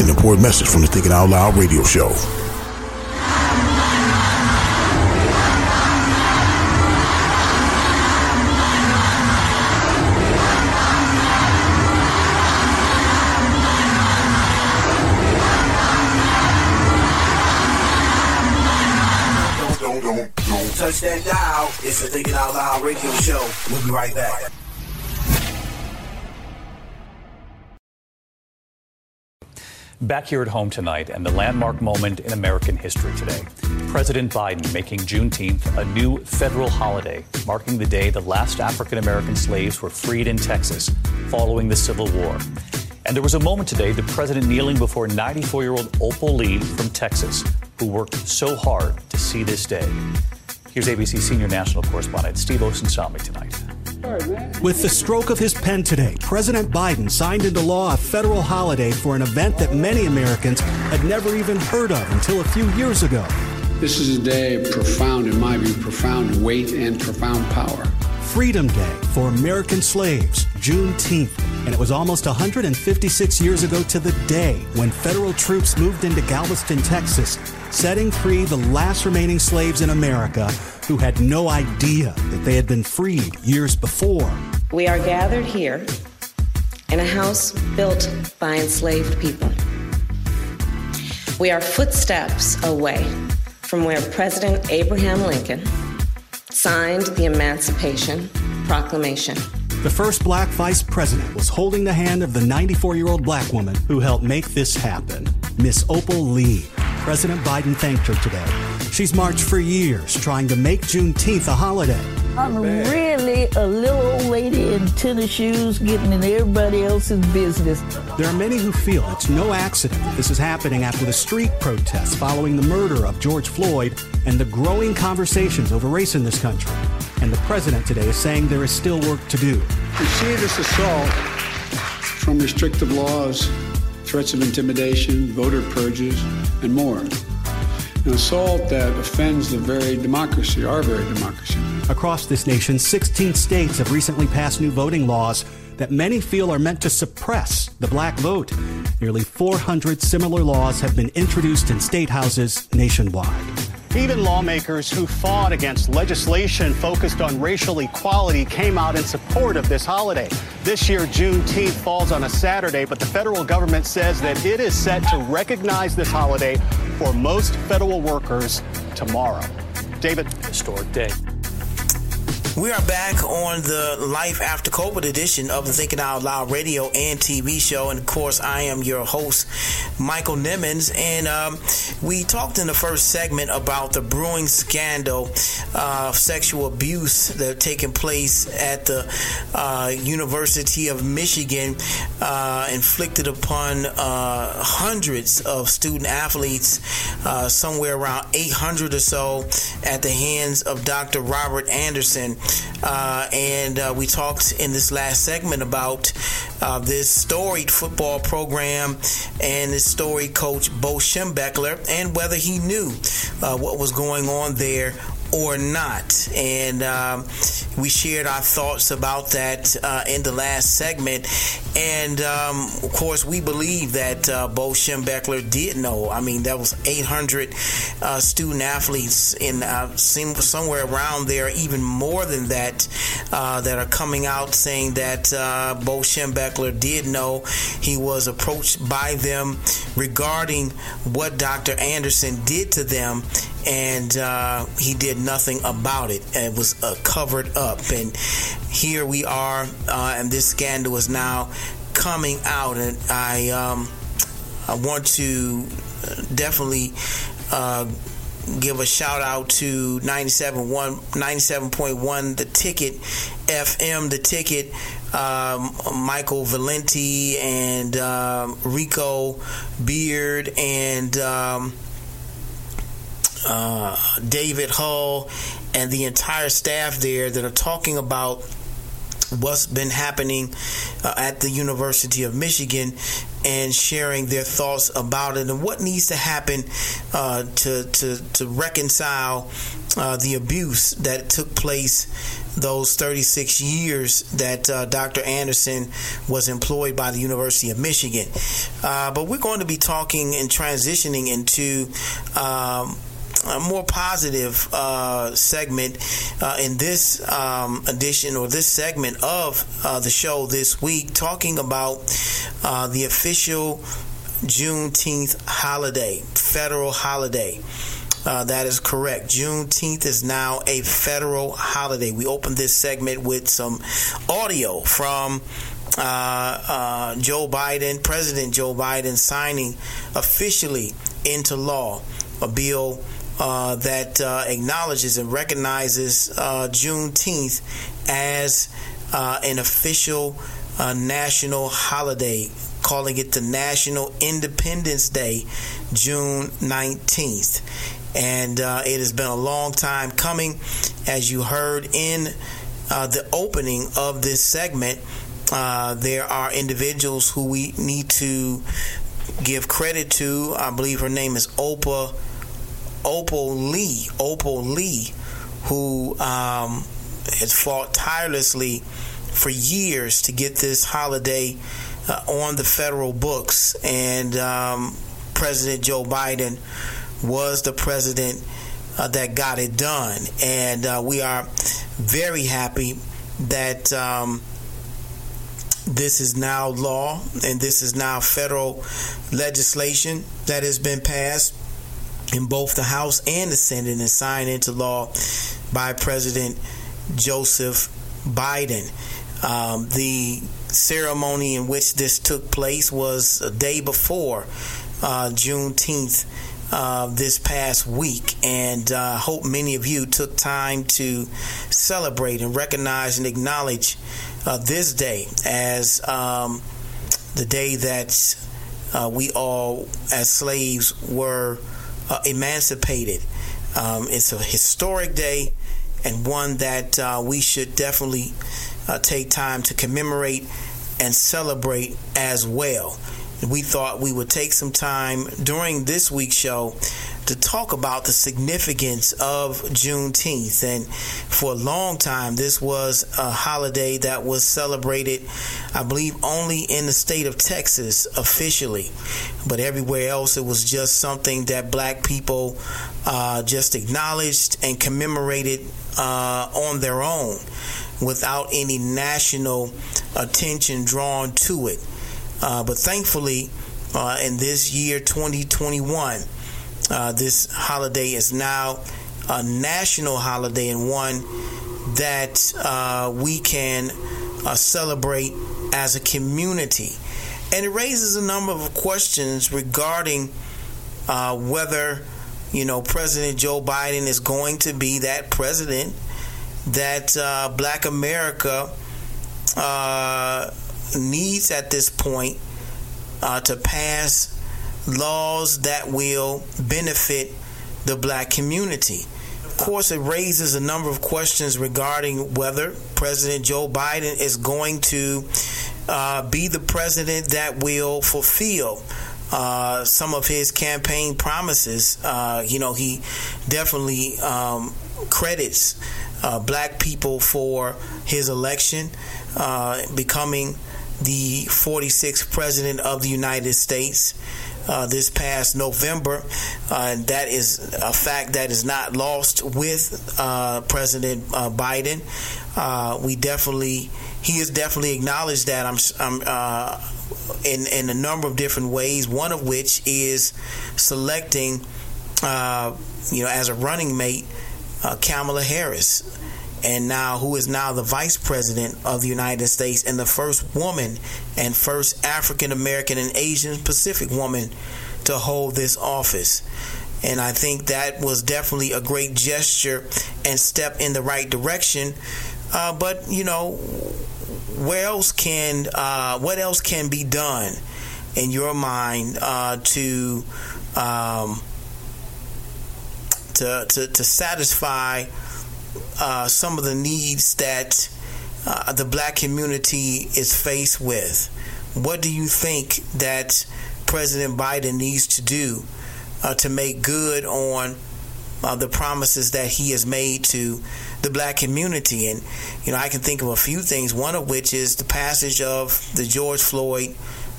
An important message from the Thinking Out Loud radio show. Don't, don't, don't touch that dial. It's the Thinking Out Loud radio show. We'll be right back. Back here at home tonight and the landmark moment in American history today. President Biden making Juneteenth a new federal holiday, marking the day the last African American slaves were freed in Texas following the Civil War. And there was a moment today, the president kneeling before 94 year old Opal Lee from Texas, who worked so hard to see this day. Here's ABC senior national correspondent Steve Osunsami tonight. With the stroke of his pen today, President Biden signed into law a federal holiday for an event that many Americans had never even heard of until a few years ago. This is a day of profound, in my view, profound weight and profound power. Freedom Day for American slaves, Juneteenth. And it was almost 156 years ago to the day when federal troops moved into Galveston, Texas, setting free the last remaining slaves in America who had no idea that they had been freed years before. We are gathered here in a house built by enslaved people. We are footsteps away from where President Abraham Lincoln signed the Emancipation Proclamation. The first black vice president was holding the hand of the 94 year old black woman who helped make this happen, Miss Opal Lee. President Biden thanked her today. She's marched for years trying to make Juneteenth a holiday. I'm really a little old lady in tennis shoes getting in everybody else's business. There are many who feel it's no accident that this is happening after the street protests following the murder of George Floyd and the growing conversations over race in this country. And the president today is saying there is still work to do. We see this assault from restrictive laws, threats of intimidation, voter purges, and more. An assault that offends the very democracy, our very democracy. Across this nation, 16 states have recently passed new voting laws that many feel are meant to suppress the black vote. Nearly 400 similar laws have been introduced in state houses nationwide. Even lawmakers who fought against legislation focused on racial equality came out in support of this holiday. This year, Juneteenth falls on a Saturday, but the federal government says that it is set to recognize this holiday for most federal workers tomorrow. David. Historic day. We are back on the Life After COVID edition of the Thinking Out Loud radio and TV show. And of course, I am your host, Michael Nimmons. And um, we talked in the first segment about the brewing scandal of sexual abuse that taking place at the uh, University of Michigan, uh, inflicted upon uh, hundreds of student athletes, uh, somewhere around 800 or so, at the hands of Dr. Robert Anderson. Uh, and uh, we talked in this last segment about uh, this storied football program and this storied coach Bo Schembechler and whether he knew uh, what was going on there or not. And um, we shared our thoughts about that uh, in the last segment. And um, of course, we believe that uh, Bo Schembechler did know. I mean, that was 800 uh, student athletes in uh, somewhere around there, even more than that, uh, that are coming out saying that uh, Bo Schembechler did know. He was approached by them regarding what Dr. Anderson did to them and uh, he did nothing about it. It was uh, covered up, and here we are, uh, and this scandal is now coming out, and I um, I want to definitely uh, give a shout out to 97.1, 97.1 the ticket FM, the ticket um, Michael Valenti and um, Rico Beard and um, uh, David Hull and the entire staff there that are talking about what's been happening uh, at the University of Michigan and sharing their thoughts about it and what needs to happen uh, to, to, to reconcile uh, the abuse that took place those 36 years that uh, Dr. Anderson was employed by the University of Michigan. Uh, but we're going to be talking and transitioning into um, a more positive uh, segment uh, in this um, edition or this segment of uh, the show this week, talking about uh, the official Juneteenth holiday, federal holiday. Uh, that is correct. Juneteenth is now a federal holiday. We opened this segment with some audio from uh, uh, Joe Biden, President Joe Biden, signing officially into law a bill uh, that uh, acknowledges and recognizes uh, Juneteenth as uh, an official uh, national holiday, calling it the National Independence Day, June 19th. And it has been a long time coming, as you heard in the opening of this segment. there are individuals who we need to give credit to. I believe her name is Oprah Opal Lee, Opal Lee, who um, has fought tirelessly for years to get this holiday uh, on the federal books. And um, President Joe Biden was the president uh, that got it done. And uh, we are very happy that um, this is now law and this is now federal legislation that has been passed in both the House and the Senate and signed into law by President Joseph Biden. Um, the ceremony in which this took place was a day before uh, Juneteenth. Uh, this past week, and I uh, hope many of you took time to celebrate and recognize and acknowledge uh, this day as um, the day that uh, we all, as slaves, were uh, emancipated. Um, it's a historic day and one that uh, we should definitely uh, take time to commemorate and celebrate as well. We thought we would take some time during this week's show to talk about the significance of Juneteenth. And for a long time, this was a holiday that was celebrated, I believe, only in the state of Texas officially. But everywhere else, it was just something that black people uh, just acknowledged and commemorated uh, on their own without any national attention drawn to it. Uh, but thankfully, uh, in this year 2021, uh, this holiday is now a national holiday and one that uh, we can uh, celebrate as a community. And it raises a number of questions regarding uh, whether, you know, President Joe Biden is going to be that president that uh, Black America needs at this point to pass laws that will benefit the black community. Of course, it raises a number of questions regarding whether President Joe Biden is going to uh, be the president that will fulfill uh, some of his campaign promises. Uh, you know, he definitely um, credits uh, black people for his election, uh, becoming the 46th president of the United States uh, this past November. Uh, that is a fact that is not lost with uh, President uh, Biden. Uh, we definitely, he has definitely acknowledged that. I'm, I'm uh, in in a number of different ways. One of which is selecting, you know, as a running mate, Kamala Harris and now who is now the vice president of the United States and the first woman and first African American and Asian Pacific woman to hold this office. And I think that was definitely a great gesture and step in the right direction. Uh, but, you know, where else can uh, what else can be done in your mind uh, to, um, to to to satisfy uh, some of the needs that uh, the black community is faced with? What do you think that President Biden needs to do uh, to make good on uh, the promises that he has made to the black community. And, you know, I can think of a few things, one of which is the passage of the George Floyd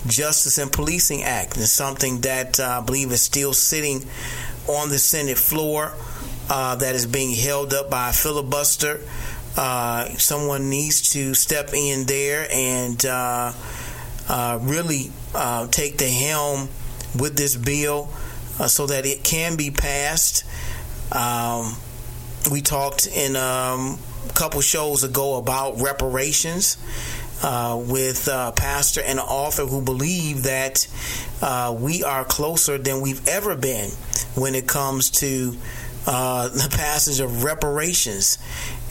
Justice and Policing Act. It's something that uh, I believe is still sitting on the Senate floor uh, that is being held up by a filibuster. Uh, someone needs to step in there and uh, uh, really uh, take the helm with this bill so that it can be passed. Um, we talked in um, a couple shows ago about reparations. Uh, with a uh, pastor and an author who believe that uh, we are closer than we've ever been when it comes to uh, the passage of reparations.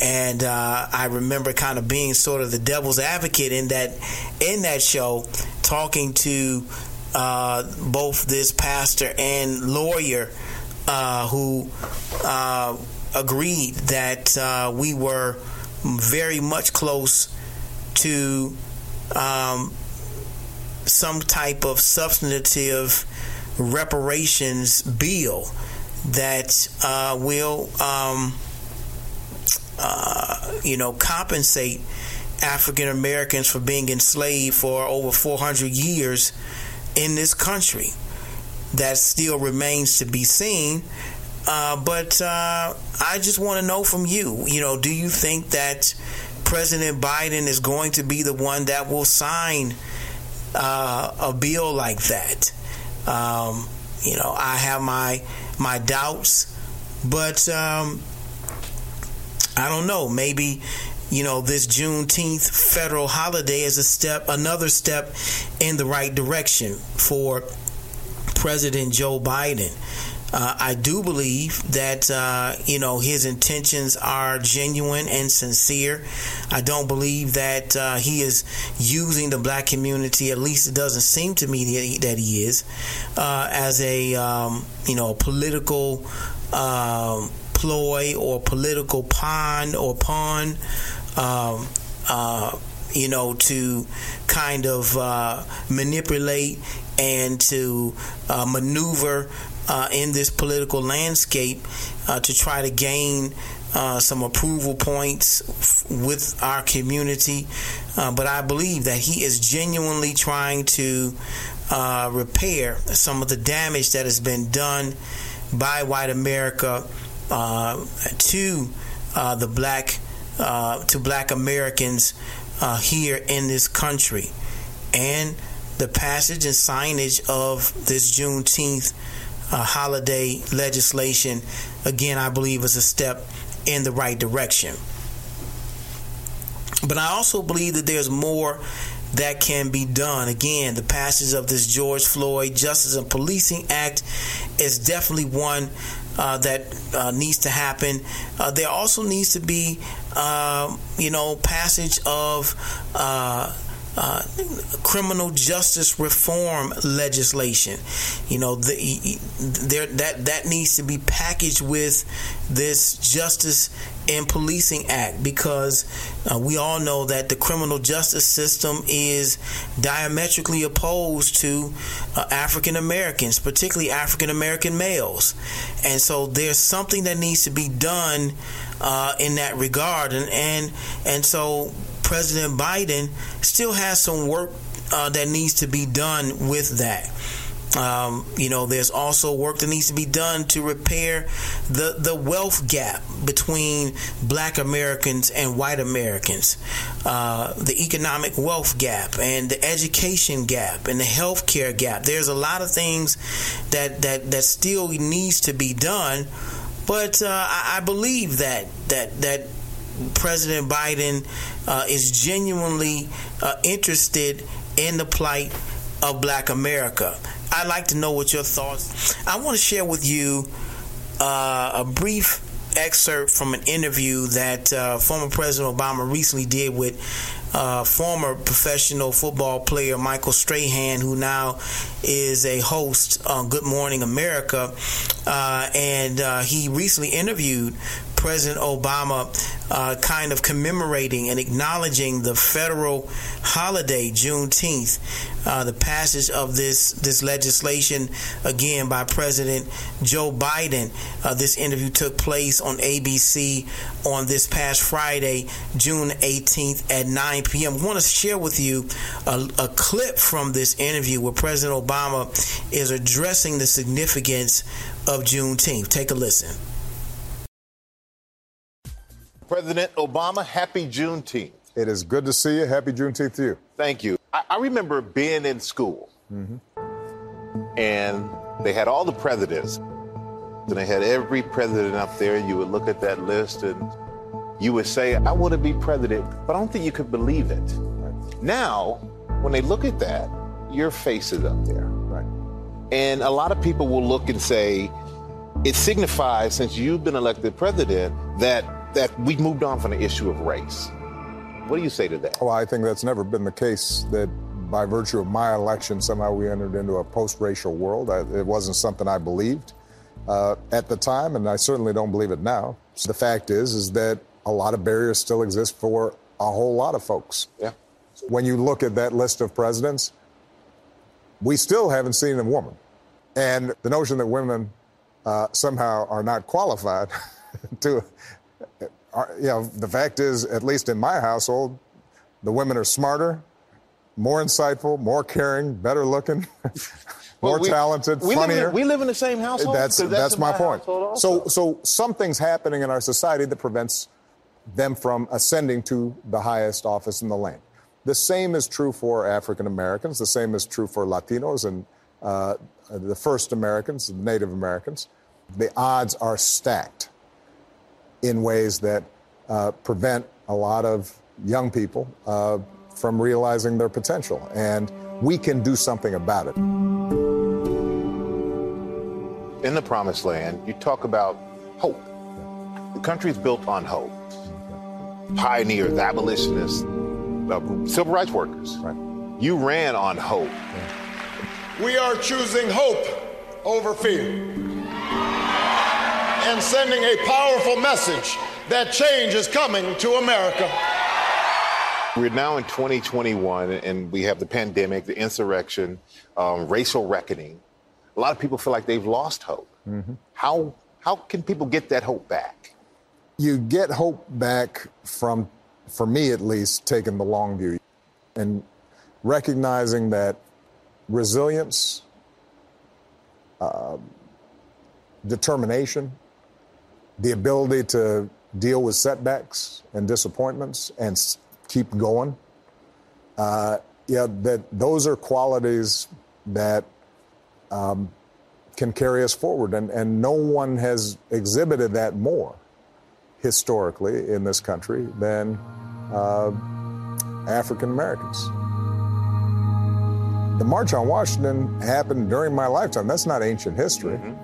And uh, I remember kind of being sort of the devil's advocate in that in that show, talking to uh, both this pastor and lawyer who agreed that uh, we were very much close to um, some type of substantive reparations bill that uh, will, um, uh, you know, compensate African Americans for being enslaved for over 400 years in this country. That still remains to be seen. Uh, but uh, I just want to know from you, you know, do you think that President Biden is going to be the one that will sign uh, a bill like that? Um, you know, I have my my doubts, but um, I don't know. Maybe you know this Juneteenth federal holiday is a step, another step in the right direction for President Joe Biden. Uh, I do believe that uh, you know his intentions are genuine and sincere. I don't believe that uh, he is using the black community. At least it doesn't seem to me that he, is uh, as a um, you know political um, ploy or political pawn or pawn. Um, uh, you know, to kind of manipulate and to uh, maneuver uh, in this political landscape uh, to try to gain uh, some approval points f- with our community. Uh, but I believe that he is genuinely trying to uh, repair some of the damage that has been done by white America uh, to the black to black Americans here in this country, and the passage and signage of this Juneteenth uh, holiday legislation, again, I believe is a step in the right direction. But I also believe that there's more that can be done. Again, the passage of this George Floyd Justice and Policing Act is definitely one uh, that uh, needs to happen. Uh, there also needs to be, uh, you know, passage of uh, criminal justice reform legislation. You know, the, there that that needs to be packaged with this Justice and Policing Act because uh, we all know that the criminal justice system is diametrically opposed to uh, African Americans, particularly African American males, and so there's something that needs to be done uh, in that regard, and and and so President Biden still has some work uh, that needs to be done with that. Um, you know, there's also work that needs to be done to repair the the wealth gap between Black Americans and white Americans, uh, the economic wealth gap, and the education gap, and the health care gap. There's a lot of things that that that still needs to be done, but uh, I, I believe that that that President Biden uh, is genuinely uh, interested in the plight of Black America. I'd like to know what your thoughts. I want to share with you uh, a brief excerpt from an interview that uh, former President Obama recently did with uh, former professional football player Michael Strahan, who now is a host on Good Morning America, uh, and uh, he recently interviewed President Obama uh, kind of commemorating and acknowledging the federal holiday, Juneteenth, uh, the passage of this this legislation again by President Joe Biden. Uh, this interview took place on ABC on this past Friday, June 18th at 9 p.m. I want to share with you a, a clip from this interview where President Obama is addressing the significance of Juneteenth. Take a listen. President Obama, happy Juneteenth. It is good to see you. Happy Juneteenth to you. Thank you. I, I remember being in school, mm-hmm. and they had all the presidents, and they had every president up there. You would look at that list, and you would say, "I want to be president," but I don't think you could believe it. Right. Now, when they look at that, your face is up there. Right. And a lot of people will look and say, it signifies, since you've been elected president, that that we've moved on from the issue of race. What do you say to that? Well, I think that's never been the case that by virtue of my election, somehow we entered into a post racial world. I, it wasn't something I believed uh, at the time, and I certainly don't believe it now. So the fact is, is that a lot of barriers still exist for a whole lot of folks. Yeah. When you look at that list of presidents, we still haven't seen a woman. And the notion that women uh, somehow are not qualified to you know, the fact is, at least in my household, the women are smarter, more insightful, more caring, better looking, more we, talented, we funnier. Live in, we live in the same household. That's that's, that's my, my point. So so something's happening in our society that prevents them from ascending to the highest office in the land. The same is true for African Americans. The same is true for Latinos and uh, the first Americans, the Native Americans. The odds are stacked in ways that uh, prevent a lot of young people uh, from realizing their potential. And we can do something about it. In the promised land, you talk about hope. The country is built on hope. Pioneers, abolitionists, uh, civil rights workers. Right. You ran on hope. We are choosing hope over fear and sending a powerful message that change is coming to America. We're now in 2021, and we have the pandemic, the insurrection, um, racial reckoning. A lot of people feel like they've lost hope. Mm-hmm. How how can people get that hope back? You get hope back from, for me at least, taking the long view and recognizing that resilience, uh, determination, the ability to deal with setbacks and disappointments and keep going. Uh, yeah, that those are qualities that um, can carry us forward, and, and no one has exhibited that more historically in this country than uh, African Americans. The March on Washington happened during my lifetime. That's not ancient history. Mm-hmm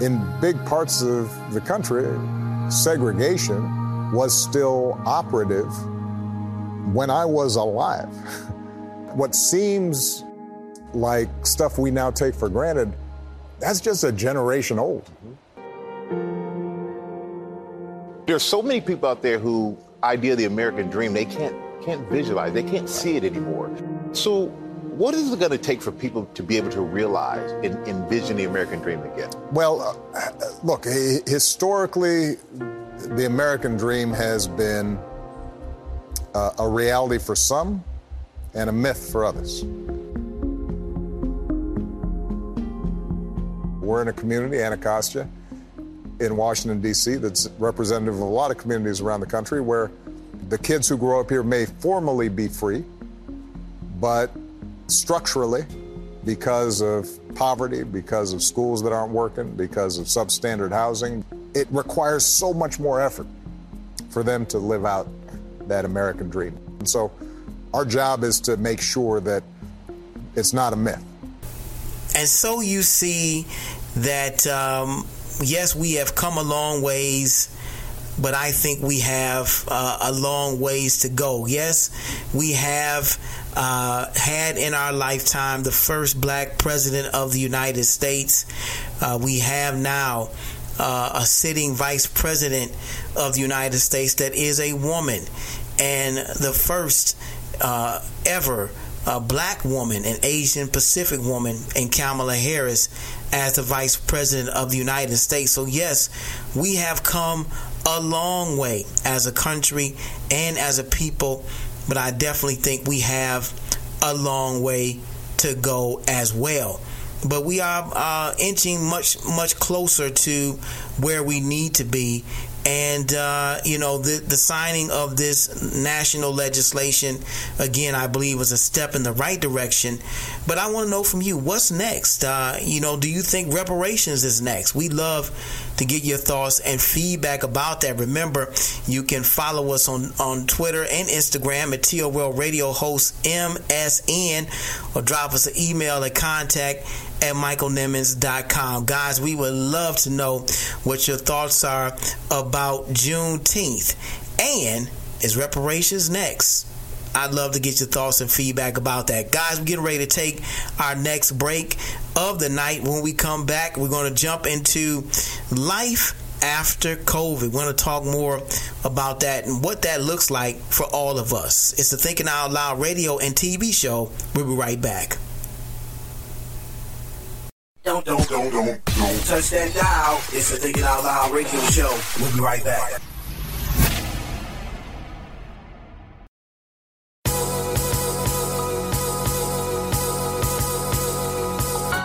in big parts of the country, segregation was still operative when I was alive. what seems like stuff we now take for granted, that's just a generation old. There's so many people out there who idea the American dream, they can't can't visualize, they can't see it anymore. So what is it going to take for people to be able to realize and envision the American dream again? Well, uh, look, historically, the American dream has been uh, a reality for some and a myth for others. We're in a community, Anacostia, in Washington, D.C., that's representative of a lot of communities around the country where the kids who grow up here may formally be free, but structurally because of poverty, because of schools that aren't working, because of substandard housing. It requires so much more effort for them to live out that American dream. And so our job is to make sure that it's not a myth. And so you see that, um, yes, we have come a long ways but I think we have uh, a long ways to go. Yes, we have uh, had in our lifetime the first black president of the United States. Uh, we have now uh, a sitting vice president of the United States that is a woman, and the first uh, ever a black woman, an Asian Pacific woman, and Kamala Harris as the vice president of the United States. So, yes, we have come a long way as a country and as a people, but I definitely think we have a long way to go as well. But we are uh, inching much, much closer to where we need to be. And uh, you know the the signing of this national legislation again I believe was a step in the right direction. But I want to know from you what's next? Uh, you know do you think reparations is next? We love to get your thoughts and feedback about that remember you can follow us on on Twitter and Instagram at TOL Radio Host MSN or drop us an email at contact at michaelnimmons.com. Guys, we would love to know what your thoughts are about Juneteenth. And is reparations next? I'd love to get your thoughts and feedback about that. Guys, we're getting ready to take our next break of the night. When we come back, we're going to jump into life after COVID. We're going to talk more about that and what that looks like for all of us. It's the Thinking Out Loud radio and TV show. We'll be right back. Don't, don't, don't, don't, don't touch that dial. It's the Thinking Out Loud radio show. We'll be right back.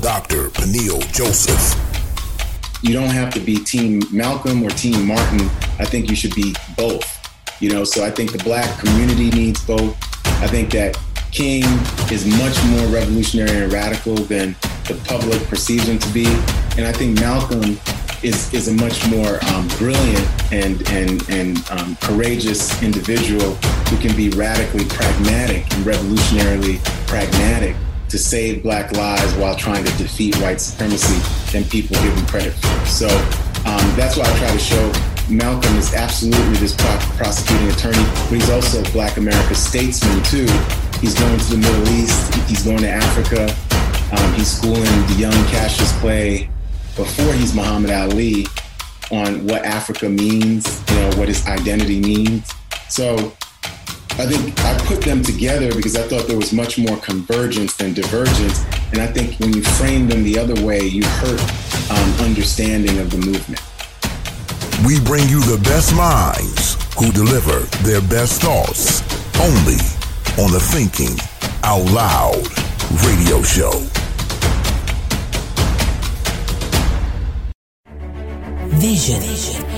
Dr. Peniel Joseph. You don't have to be Team Malcolm or Team Martin. I think you should be both. You know, so I think the black community needs both. I think that King is much more revolutionary and radical than the public perceives him to be. And I think Malcolm is, is a much more um, brilliant and, and, and um, courageous individual who can be radically pragmatic and revolutionarily pragmatic to save black lives while trying to defeat white supremacy than people give him credit for. So um, that's why I try to show Malcolm is absolutely this pro- prosecuting attorney, but he's also a black America statesman too. He's going to the Middle East, he's going to Africa, um, he's schooling the young Cassius Clay before he's Muhammad Ali on what Africa means, you know, what his identity means. So I think I put them together because I thought there was much more convergence than divergence. And I think when you frame them the other way, you hurt um, understanding of the movement. We bring you the best minds who deliver their best thoughts only on the Thinking Out Loud radio show. Vision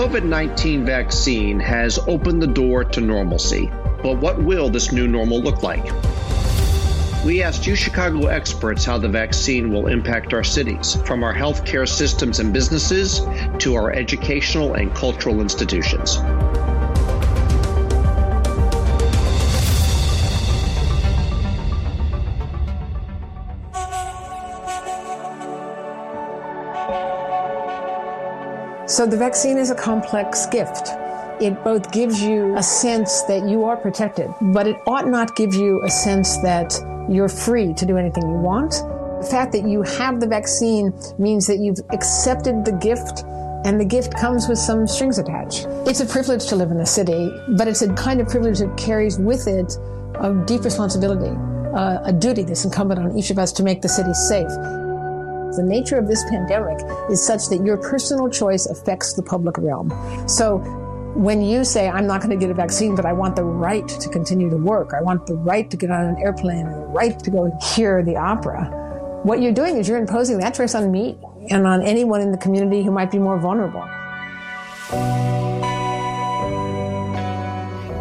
COVID 19 vaccine has opened the door to normalcy. But what will this new normal look like? We asked UChicago experts how the vaccine will impact our cities, from our healthcare systems and businesses to our educational and cultural institutions. So the vaccine is a complex gift. It both gives you a sense that you are protected, but it ought not give you a sense that you're free to do anything you want. The fact that you have the vaccine means that you've accepted the gift and the gift comes with some strings attached. It's a privilege to live in the city, but it's a kind of privilege that carries with it a deep responsibility, uh, a duty that's incumbent on each of us to make the city safe. The nature of this pandemic is such that your personal choice affects the public realm. So when you say, I'm not going to get a vaccine, but I want the right to continue to work, I want the right to get on an airplane the right to go hear the opera, what you're doing is you're imposing that choice on me and on anyone in the community who might be more vulnerable.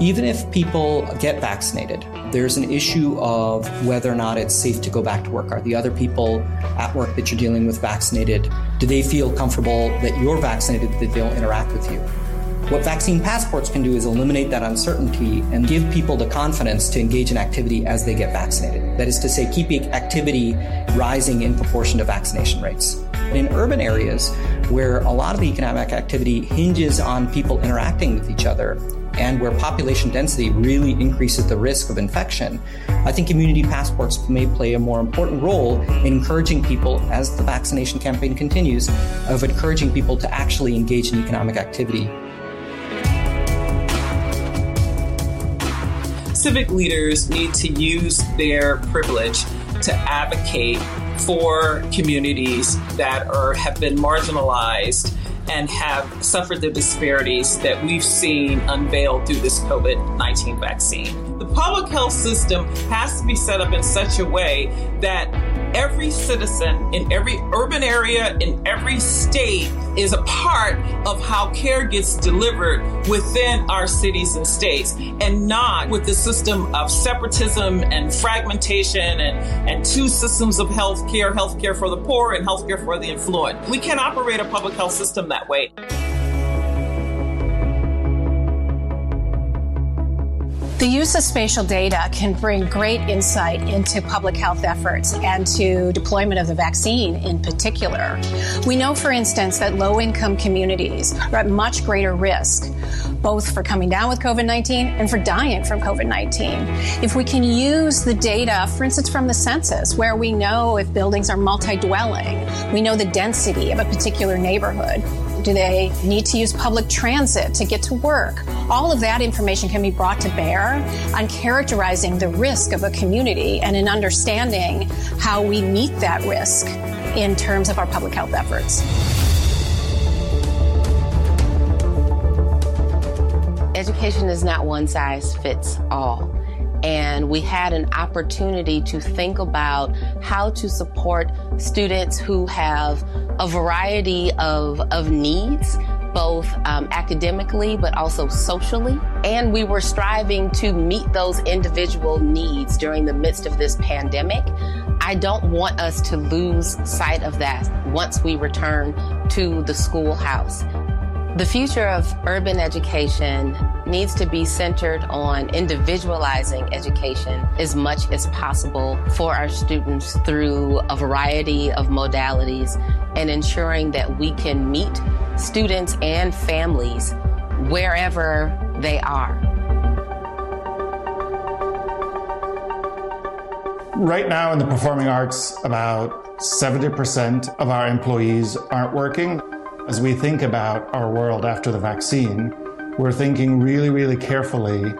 Even if people get vaccinated, there's an issue of whether or not it's safe to go back to work. Are the other people at work that you're dealing with vaccinated? Do they feel comfortable that you're vaccinated, that they'll interact with you? What vaccine passports can do is eliminate that uncertainty and give people the confidence to engage in activity as they get vaccinated. That is to say, keeping activity rising in proportion to vaccination rates. In urban areas where a lot of the economic activity hinges on people interacting with each other, and where population density really increases the risk of infection, I think immunity passports may play a more important role in encouraging people, as the vaccination campaign continues, of encouraging people to actually engage in economic activity. Civic leaders need to use their privilege to advocate for communities that are have been marginalized and have suffered the disparities that we've seen unveiled through this COVID 19 vaccine. The public health system has to be set up in such a way that every citizen in every urban area, in every state, is a part of how care gets delivered within our cities and states, and not with the system of separatism and fragmentation and, and two systems of health care health care for the poor and health care for the affluent. We can't operate a public health system that way. The use of spatial data can bring great insight into public health efforts and to deployment of the vaccine in particular. We know, for instance, that low income communities are at much greater risk, both for coming down with COVID 19 and for dying from COVID 19. If we can use the data, for instance, from the census, where we know if buildings are multi dwelling, we know the density of a particular neighborhood. Do they need to use public transit to get to work? All of that information can be brought to bear on characterizing the risk of a community and in understanding how we meet that risk in terms of our public health efforts. Education is not one size fits all. And we had an opportunity to think about how to support students who have a variety of, of needs, both um, academically but also socially. And we were striving to meet those individual needs during the midst of this pandemic. I don't want us to lose sight of that once we return to the schoolhouse. The future of urban education needs to be centered on individualizing education as much as possible for our students through a variety of modalities and ensuring that we can meet students and families wherever they are. Right now in the performing arts, about 70% of our employees aren't working. As we think about our world after the vaccine, we're thinking really, really carefully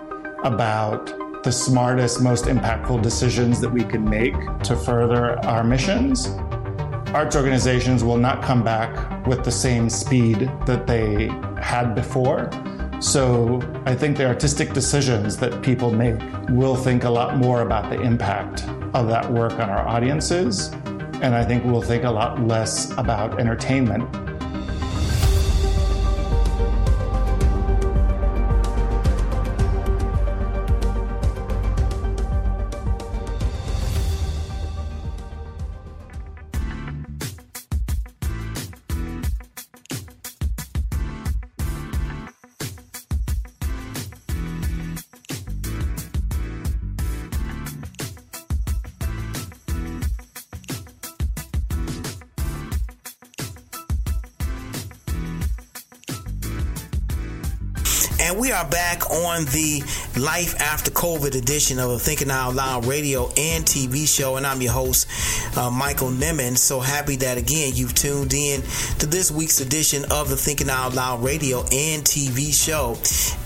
about the smartest, most impactful decisions that we can make to further our missions. Arts organizations will not come back with the same speed that they had before. So I think the artistic decisions that people make will think a lot more about the impact of that work on our audiences. And I think we'll think a lot less about entertainment are back on the Life After COVID edition of Thinking Out Loud radio and TV show. And I'm your host, uh, Michael Nimmons. So happy that again you've tuned in to this week's edition of the Thinking Out Loud radio and TV show.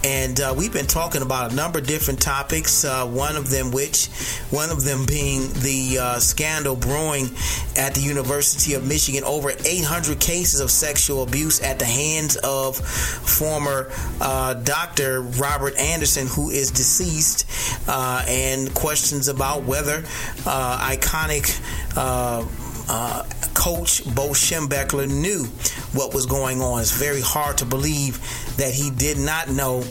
And uh, we've been talking about a number of different topics, uh, one of them which, one of them being the uh, scandal brewing at the University of Michigan. Over 800 cases of sexual abuse at the hands of former uh, Dr. Robert Anderson, who is deceased, uh, and questions about whether uh, iconic. Uh, uh, Coach Bo Schembechler knew what was going on. It's very hard to believe that he did not know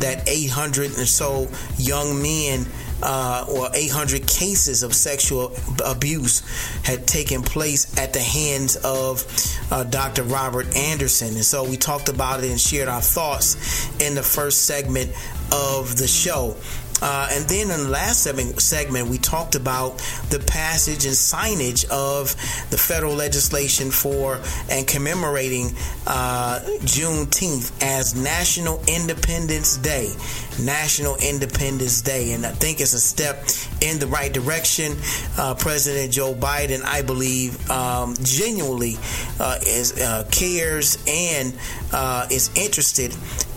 that 800 or so young men uh, or 800 cases of sexual abuse had taken place at the hands of uh, Dr. Robert Anderson. And so we talked about it and shared our thoughts in the first segment of the show. Uh, and then in the last segment, we talked about the passage and signage of the federal legislation for and commemorating uh, Juneteenth as National Independence Day. National Independence Day. And I think it's a step in the right direction. Uh, President Joe Biden, I believe, um, genuinely uh, is uh, cares and uh, is interested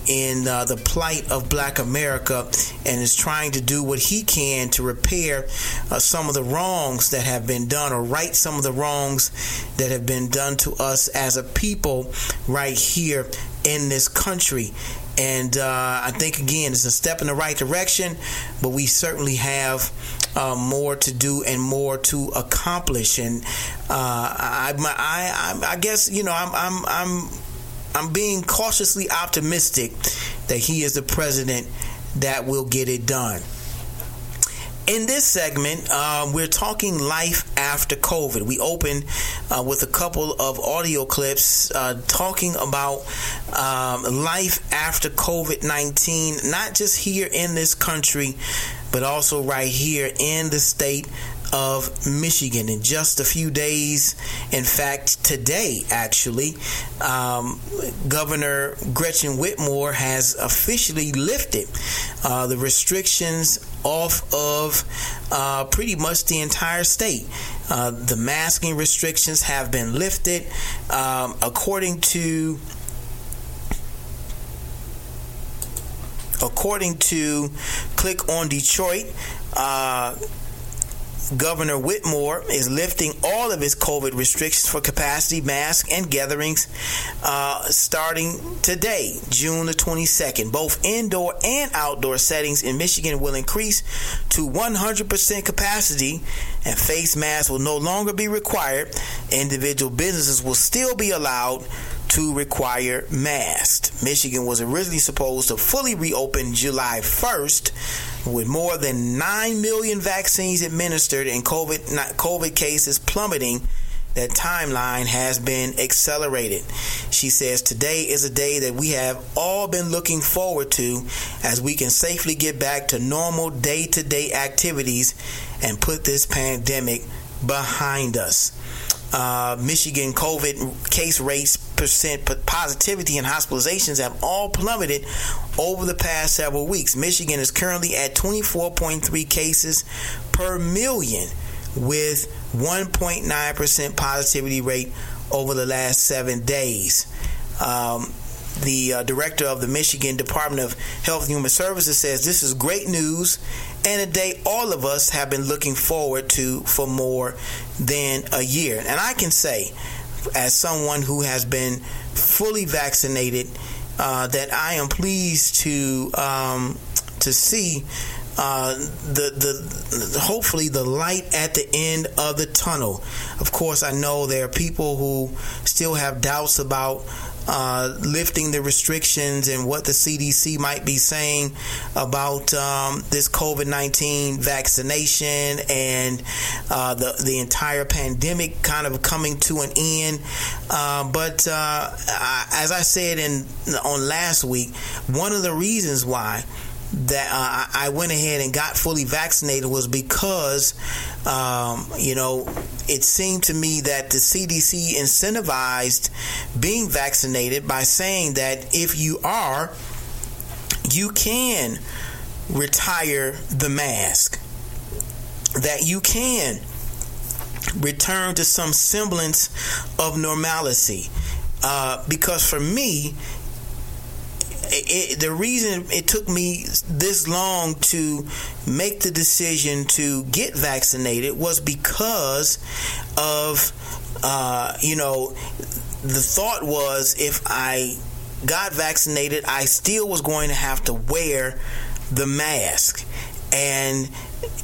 in uh, the plight of black America and is trying to do what he can to repair uh, some of the wrongs that have been done or right some of the wrongs that have been done to us as a people right here in this country. And uh, I think, again, it's a step in the right direction, but we certainly have uh, more to do and more to accomplish. And uh, I, I, I, I guess, you know, I'm, I'm, I'm I'm being cautiously optimistic that he is the president that will get it done. In this segment, uh, we're talking life after COVID. We open uh, with a couple of audio clips uh, talking about um, life after COVID 19, not just here in this country, but also right here in the state of Michigan. In just a few days, in fact, today actually, um, Governor Gretchen Whitmer has officially lifted uh, the restrictions off of uh, pretty much the entire state. Uh, the masking restrictions have been lifted. Um, according to according to Click on Detroit, uh, Governor Whitmer is lifting all of his COVID restrictions for capacity, masks, and gatherings uh, starting today, June the 22nd. Both indoor and outdoor settings in Michigan will increase to 100% capacity, and face masks will no longer be required. Individual businesses will still be allowed to require masks. Michigan was originally supposed to fully reopen July 1st with more than 9 million vaccines administered and COVID, COVID cases plummeting that timeline has been accelerated. She says today is a day that we have all been looking forward to as we can safely get back to normal day to day activities and put this pandemic behind us. Uh, Michigan COVID case rates, percent positivity, and hospitalizations have all plummeted over the past several weeks. Michigan is currently at 24.3 cases per million, with 1.9% positivity rate over the last seven days. Um, the uh, director of the Michigan Department of Health and Human Services says this is great news and a day all of us have been looking forward to for more than a year. And I can say, as someone who has been fully vaccinated, uh, that I am pleased to um, to see uh, the, the, the hopefully the light at the end of the tunnel. Of course, I know there are people who still have doubts about uh, lifting the restrictions and what the CDC might be saying about um, this COVID 19 vaccination and uh, the, the entire pandemic kind of coming to an end. Uh, but uh, I, as I said in on last week, one of the reasons why that uh, I went ahead and got fully vaccinated was because, um, you know, it seemed to me that the CDC incentivized being vaccinated by saying that if you are you can retire the mask, that you can return to some semblance of normalcy. Uh, because for me, it, the reason it took me this long to make the decision to get vaccinated was because of, uh, you know, the thought was if I got vaccinated, I still was going to have to wear the mask. And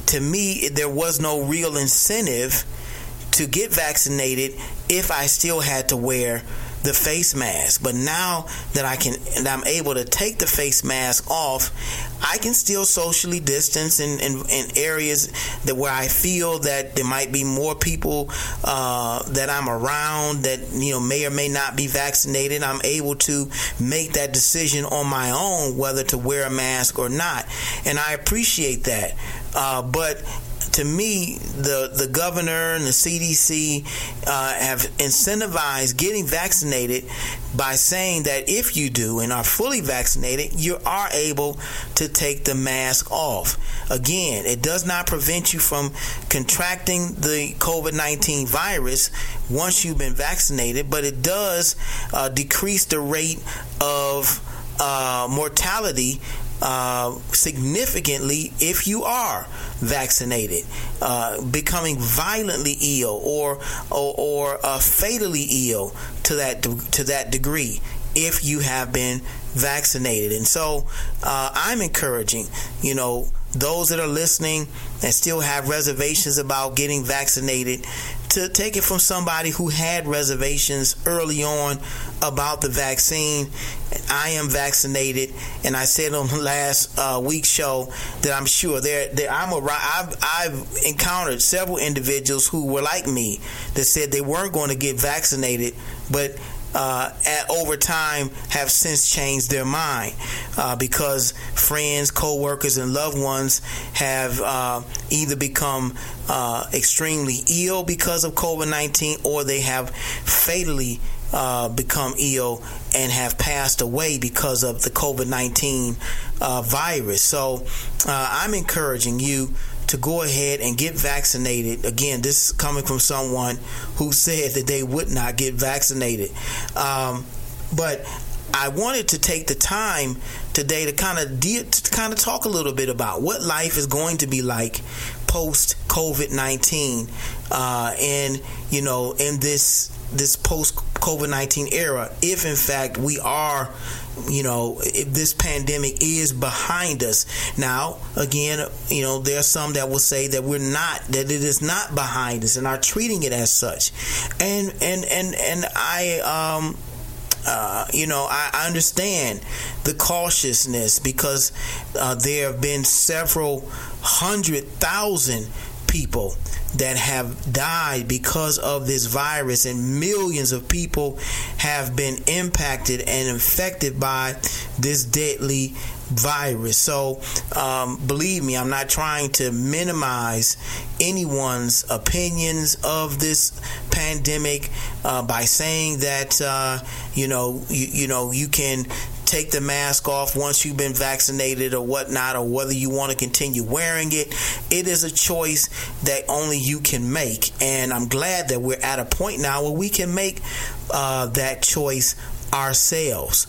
to me, there was no real incentive to get vaccinated if I still had to wear the face mask. But now that I can, and I'm able to take the face mask off, I can still socially distance in, in, in areas that where I feel that there might be more people uh, that I'm around that you know may or may not be vaccinated. I'm able to make that decision on my own whether to wear a mask or not, and I appreciate that. Uh, but to me, the the governor and the CDC uh, have incentivized getting vaccinated by saying that if you do and are fully vaccinated, you are able to take the mask off. Again, it does not prevent you from contracting the COVID 19 virus once you've been vaccinated, but it does uh, decrease the rate of uh, mortality uh, significantly if you are vaccinated, uh, becoming violently ill or or, or uh, fatally ill to that to that degree if you have been vaccinated. And so uh, I'm encouraging, you know, those that are listening and still have reservations about getting vaccinated to take it from somebody who had reservations early on about the vaccine. I am vaccinated, and I said on the last uh, week's show that I'm sure there. I'm a. I've, I've encountered several individuals who were like me that said they weren't going to get vaccinated, but uh, at, over time have since changed their mind uh, because friends, co-workers, and loved ones have uh, either become uh, extremely ill because of COVID-19 or they have fatally uh, become ill and have passed away because of the COVID 19 uh, virus. So uh, I'm encouraging you to go ahead and get vaccinated. Again, this is coming from someone who said that they would not get vaccinated. Um, but I wanted to take the time today to kind of de- to kind of talk a little bit about what life is going to be like post COVID nineteen, uh, and you know, in this this post COVID nineteen era, if in fact we are you know, if this pandemic is behind us. Now, again, you know, there are some that will say that we're not, that it is not behind us and are treating it as such. And, and, and, and I, um, uh, you know, I, I, understand the cautiousness because uh, there have been several hundred thousand people that have died because of this virus, and millions of people have been impacted and infected by this deadly virus. So, um, believe me, I'm not trying to minimize anyone's opinions of this pandemic uh, by saying that uh, you know you, you know you can take the mask off once you've been vaccinated or whatnot, or whether you want to continue wearing it. It is a choice that only you can make. And I'm glad that we're at a point now where we can make uh, that choice ourselves.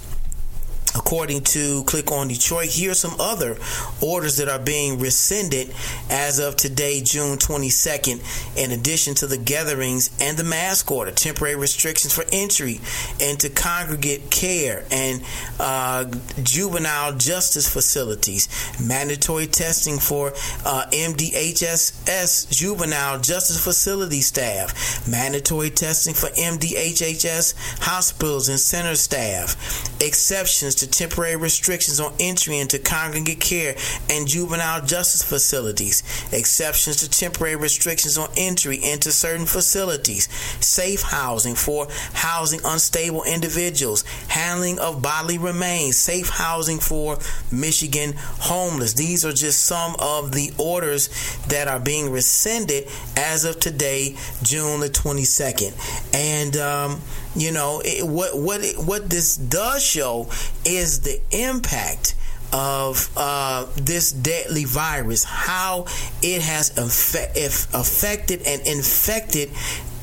According to Click on Detroit, Here are some other orders that are being rescinded as of today, June 22nd, in addition to the gatherings and the mask order, temporary restrictions for entry into congregate care and uh, juvenile justice facilities, mandatory testing for uh, MDHHS juvenile justice facility staff, mandatory testing for MDHHS hospitals and center staff, exceptions to temporary restrictions on entry into congregate care and juvenile justice facilities, exceptions to temporary restrictions on entry into certain facilities, safe housing for housing unstable individuals, handling of bodily remains, safe housing for Michigan homeless. These are just some of the orders that are being rescinded as of today, June the 22nd. And, um, you know, it, what what it, what this does show is the impact of uh, this deadly virus, how it has affected and infected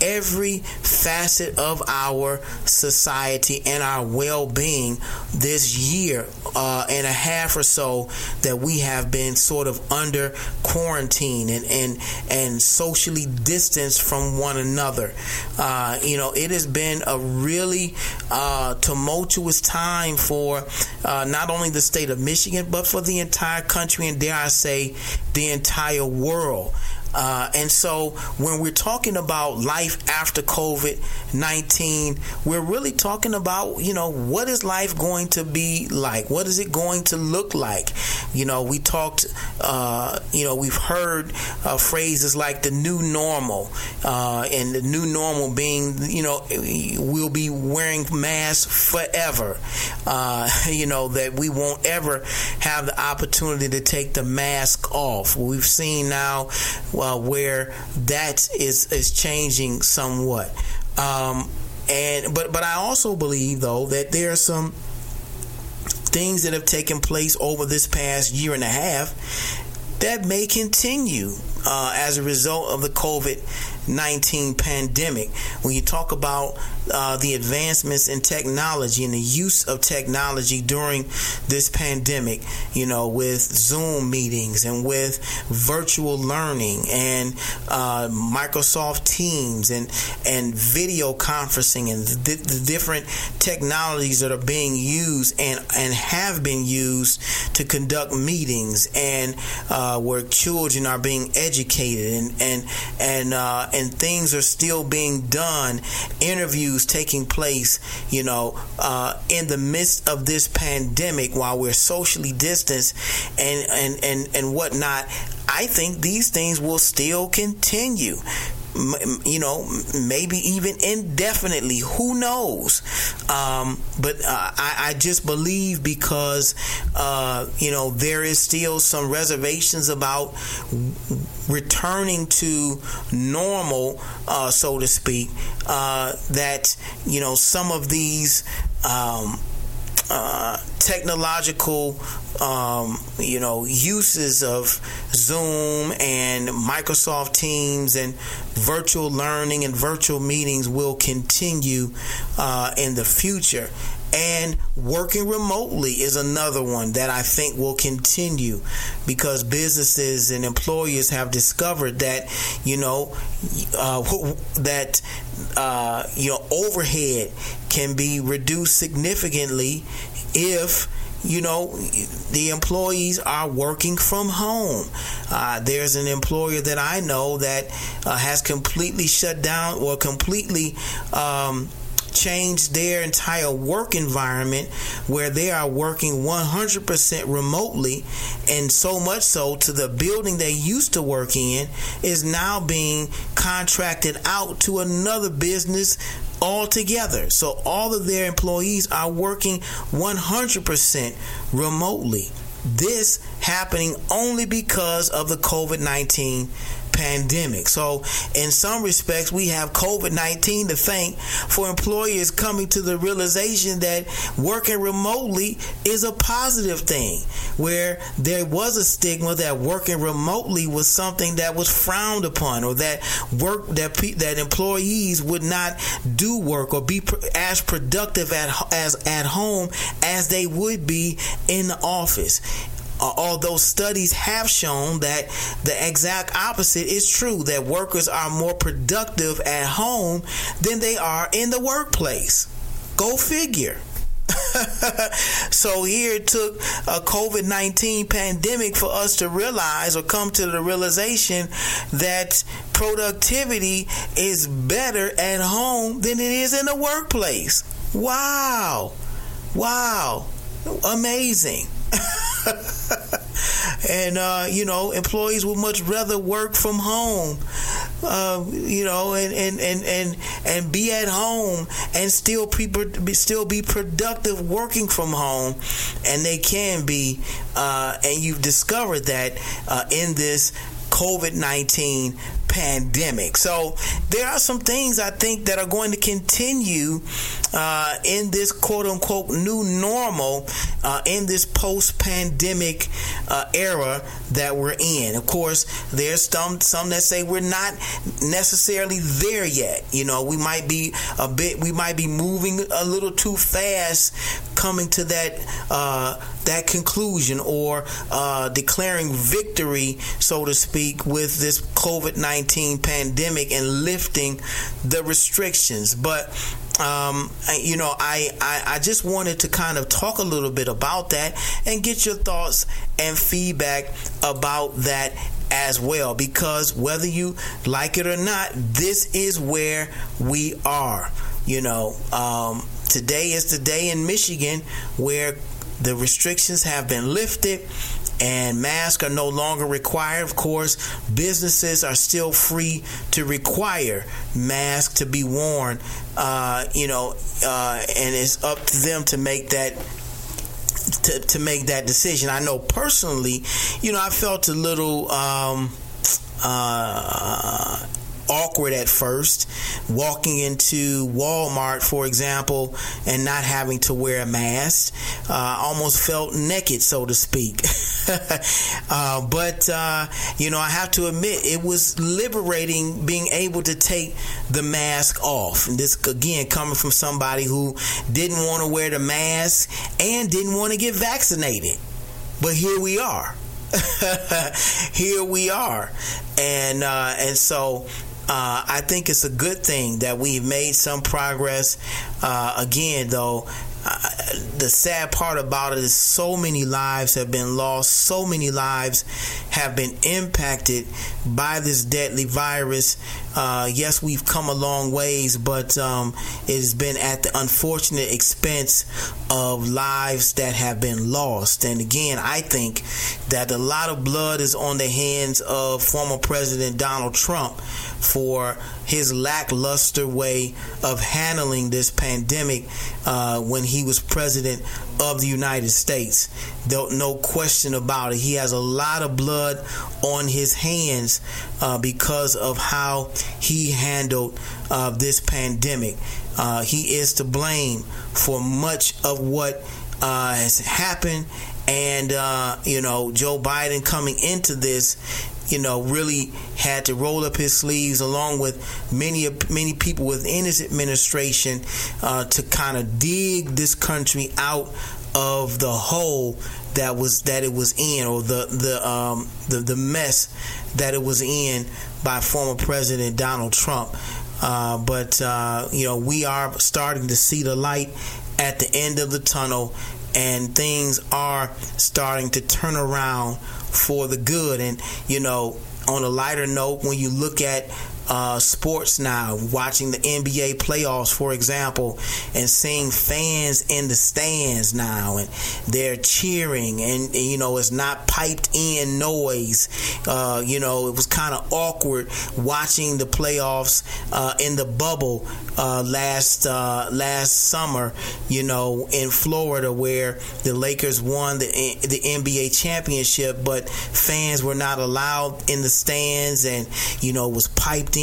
every facet of our society and our well-being this year uh, and a half or so that we have been sort of under quarantine and and, and socially distanced from one another. Uh, you know, it has been a really uh, tumultuous time for uh, not only the state of Michigan but for the entire country and dare I say the entire world. Uh, and so when we're talking about life after COVID 19, we're really talking about, you know, what is life going to be like? What is it going to look like? You know, we talked, uh, you know, we've heard uh, phrases like the new normal, uh, and the new normal being, you know, we'll be wearing masks forever. Uh, you know, that we won't ever have the opportunity to take the mask off. We've seen now uh, where that is is changing somewhat. Um, and but but I also believe though that there are some things that have taken place over this past year and a half that may continue uh, as a result of the COVID 19 pandemic. When you talk about uh, the advancements in technology and the use of technology during this pandemic, you know, with Zoom meetings and with virtual learning and uh, Microsoft Teams and and video conferencing and the, the, different technologies that are being used and and have been used to conduct meetings and uh, where children are being educated and and and uh, and things are still being done, interviews taking place, you know, uh, in the midst of this pandemic while we're socially distanced and and and and whatnot. I think these things will still continue you know, maybe even indefinitely. Who knows? Um, but uh, I, I, just believe because, uh, you know, there is still some reservations about returning to normal, uh, so to speak, uh, that, you know, some of these. Um, uh, technological, um, you know, uses of Zoom and Microsoft Teams and virtual learning and virtual meetings will continue uh, in the future. And working remotely is another one that I think will continue because businesses and employers have discovered that, you know, uh, that, uh, you know, overhead can be reduced significantly if you know the employees are working from home. Uh, there's an employer that I know that uh, has completely shut down or completely um, changed their entire work environment where they are working 100% remotely and so much so to the building they used to work in is now being contracted out to another business altogether. So all of their employees are working 100% remotely. This happening only because of the COVID 19 pandemic. So, in some respects, we have COVID 19 to thank for employers coming to the realization that working remotely is a positive thing, where there was a stigma that working remotely was something that was frowned upon or that work that pe- that employees would not do work or be pr- as productive at as at home as they would be in the office uh, although studies have shown that the exact opposite is true that workers are more productive at home than they are in the workplace. Go figure. so here it took a COVID 19 pandemic for us to realize or come to the realization that productivity is better at home than it is in the workplace. Wow. Wow. Amazing. and uh, you know, employees would much rather work from home, uh, you know, and, and, and, and, and be at home and still be, still be productive working from home, and they can be. Uh, and you've discovered that uh, in this COVID 19 pandemic. So there are some things I think that are going to continue uh, in this quote unquote new normal uh, in this post pandemic uh, era that we're in. Of course, there's some some that say we're not necessarily there yet. You know, we might be a bit, we might be moving a little too fast, coming to that uh, that conclusion or uh, declaring victory, so to speak, with this COVID 19 pandemic and lifting the restrictions. But um, you know, I, I, I just wanted to kind of talk a little bit about that and get your thoughts and feedback about that as well because whether you like it or not, this is where we are. You know, um, today is the day in Michigan where the restrictions have been lifted and masks are no longer required. Of course, businesses are still free to require masks to be worn. Uh, you know, uh, and it's up to them to make that to, to make that decision. I know personally, you know, I felt a little um, uh, awkward at first walking into Walmart, for example, and not having to wear a mask. Uh, almost felt naked, so to speak. uh, but, uh, you know, I have to admit, it was liberating being able to take the mask off. And this, again, coming from somebody who didn't want to wear the mask and didn't want to get vaccinated. But here we are. here we are, and uh, and so uh, I think it's a good thing that we've made some progress. Uh, again, though, uh, the sad part about it is so many lives have been lost, so many lives have been impacted by this deadly virus. Uh, yes, we've come a long ways, but um, it has been at the unfortunate expense of lives that have been lost. And again, I think that a lot of blood is on the hands of former President Donald Trump for his lackluster way of handling this pandemic uh, when he was president of the United States. No question about it. He has a lot of blood on his hands uh, because of how he handled uh, this pandemic. Uh, he is to blame for much of what uh, has happened. And, uh, you know, Joe Biden coming into this you know, really had to roll up his sleeves along with many many people within his administration uh, to kind of dig this country out of the hole that was that it was in, or the the um, the, the mess that it was in by former President Donald Trump. Uh, but uh, you know, we are starting to see the light at the end of the tunnel, and things are starting to turn around for the good. And you know, on a lighter note, when you look at uh, sports now, watching the NBA playoffs, for example, and seeing fans in the stands now, and they're cheering, and, and you know it's not piped in noise. Uh, you know it was kind of awkward watching the playoffs uh, in the bubble uh, last uh, last summer. You know in Florida where the Lakers won the the NBA championship, but fans were not allowed in the stands, and you know it was piped in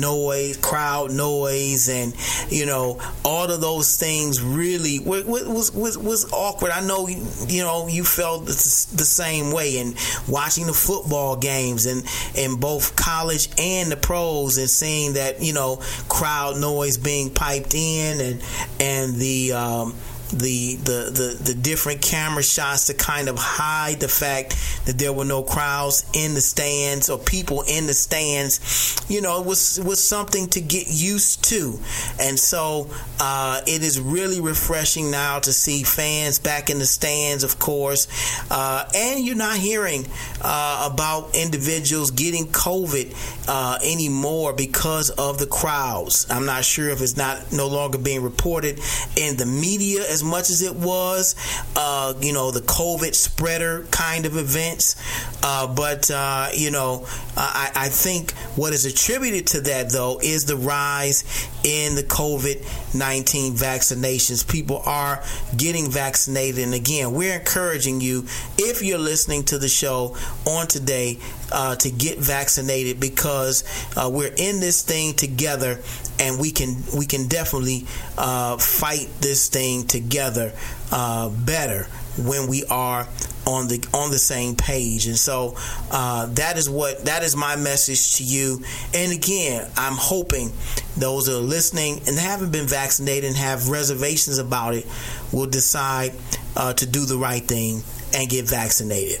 noise, crowd noise, and you know all of those things really was was was awkward. I know you know you felt the same way, and watching the football games and in both college and the pros, and seeing that you know crowd noise being piped in, and and the um, the, the the the different camera shots to kind of hide the fact that there were no crowds in the stands or people in the stands. You know, it was was something to get used to, and so uh, it is really refreshing now to see fans back in the stands, of course, uh, and you're not hearing uh, about individuals getting COVID uh, anymore because of the crowds. I'm not sure if it's not no longer being reported in the media as much as it was, uh, you know, the COVID spreader kind of events. Uh, but, uh, you know, I, I think what is attributed to that, though, is the rise in the COVID 19 vaccinations. People are getting vaccinated. And again, we're encouraging you, if you're listening to the show on today, uh, to get vaccinated because uh, we're in this thing together and we can we can definitely uh, fight this thing together uh, better when we are on the on the same page. And so uh, that is what that is my message to you. And again i'm hoping those that are listening and haven't been vaccinated and have reservations about it will decide uh, to do the right thing and get vaccinated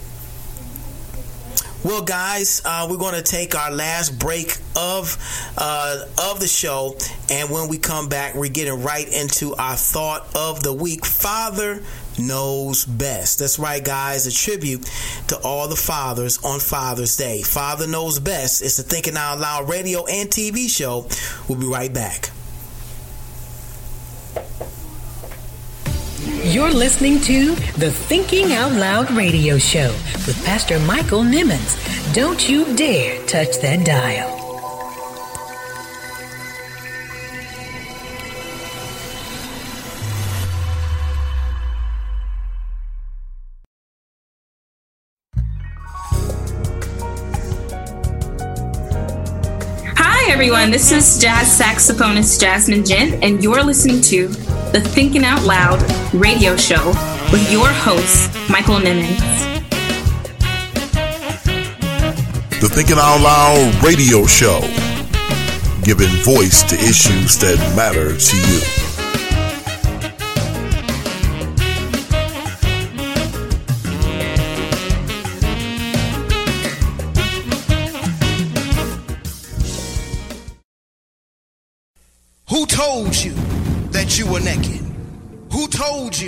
well, guys, uh, we're going to take our last break of uh, of the show, and when we come back, we're getting right into our thought of the week. Father knows best. That's right, guys. A tribute to all the fathers on Father's Day. Father knows best. It's the Thinking Out Loud radio and TV show. We'll be right back. You're listening to the Thinking Out Loud radio show with Pastor Michael Nimmons. Don't you dare touch that dial. Hi, everyone. This is jazz saxophonist Jazmin Ghent, and you're listening to the Thinking Out Loud radio show with your host, Michael Nimmons. The Thinking Out Loud radio show, giving voice to issues that matter to you.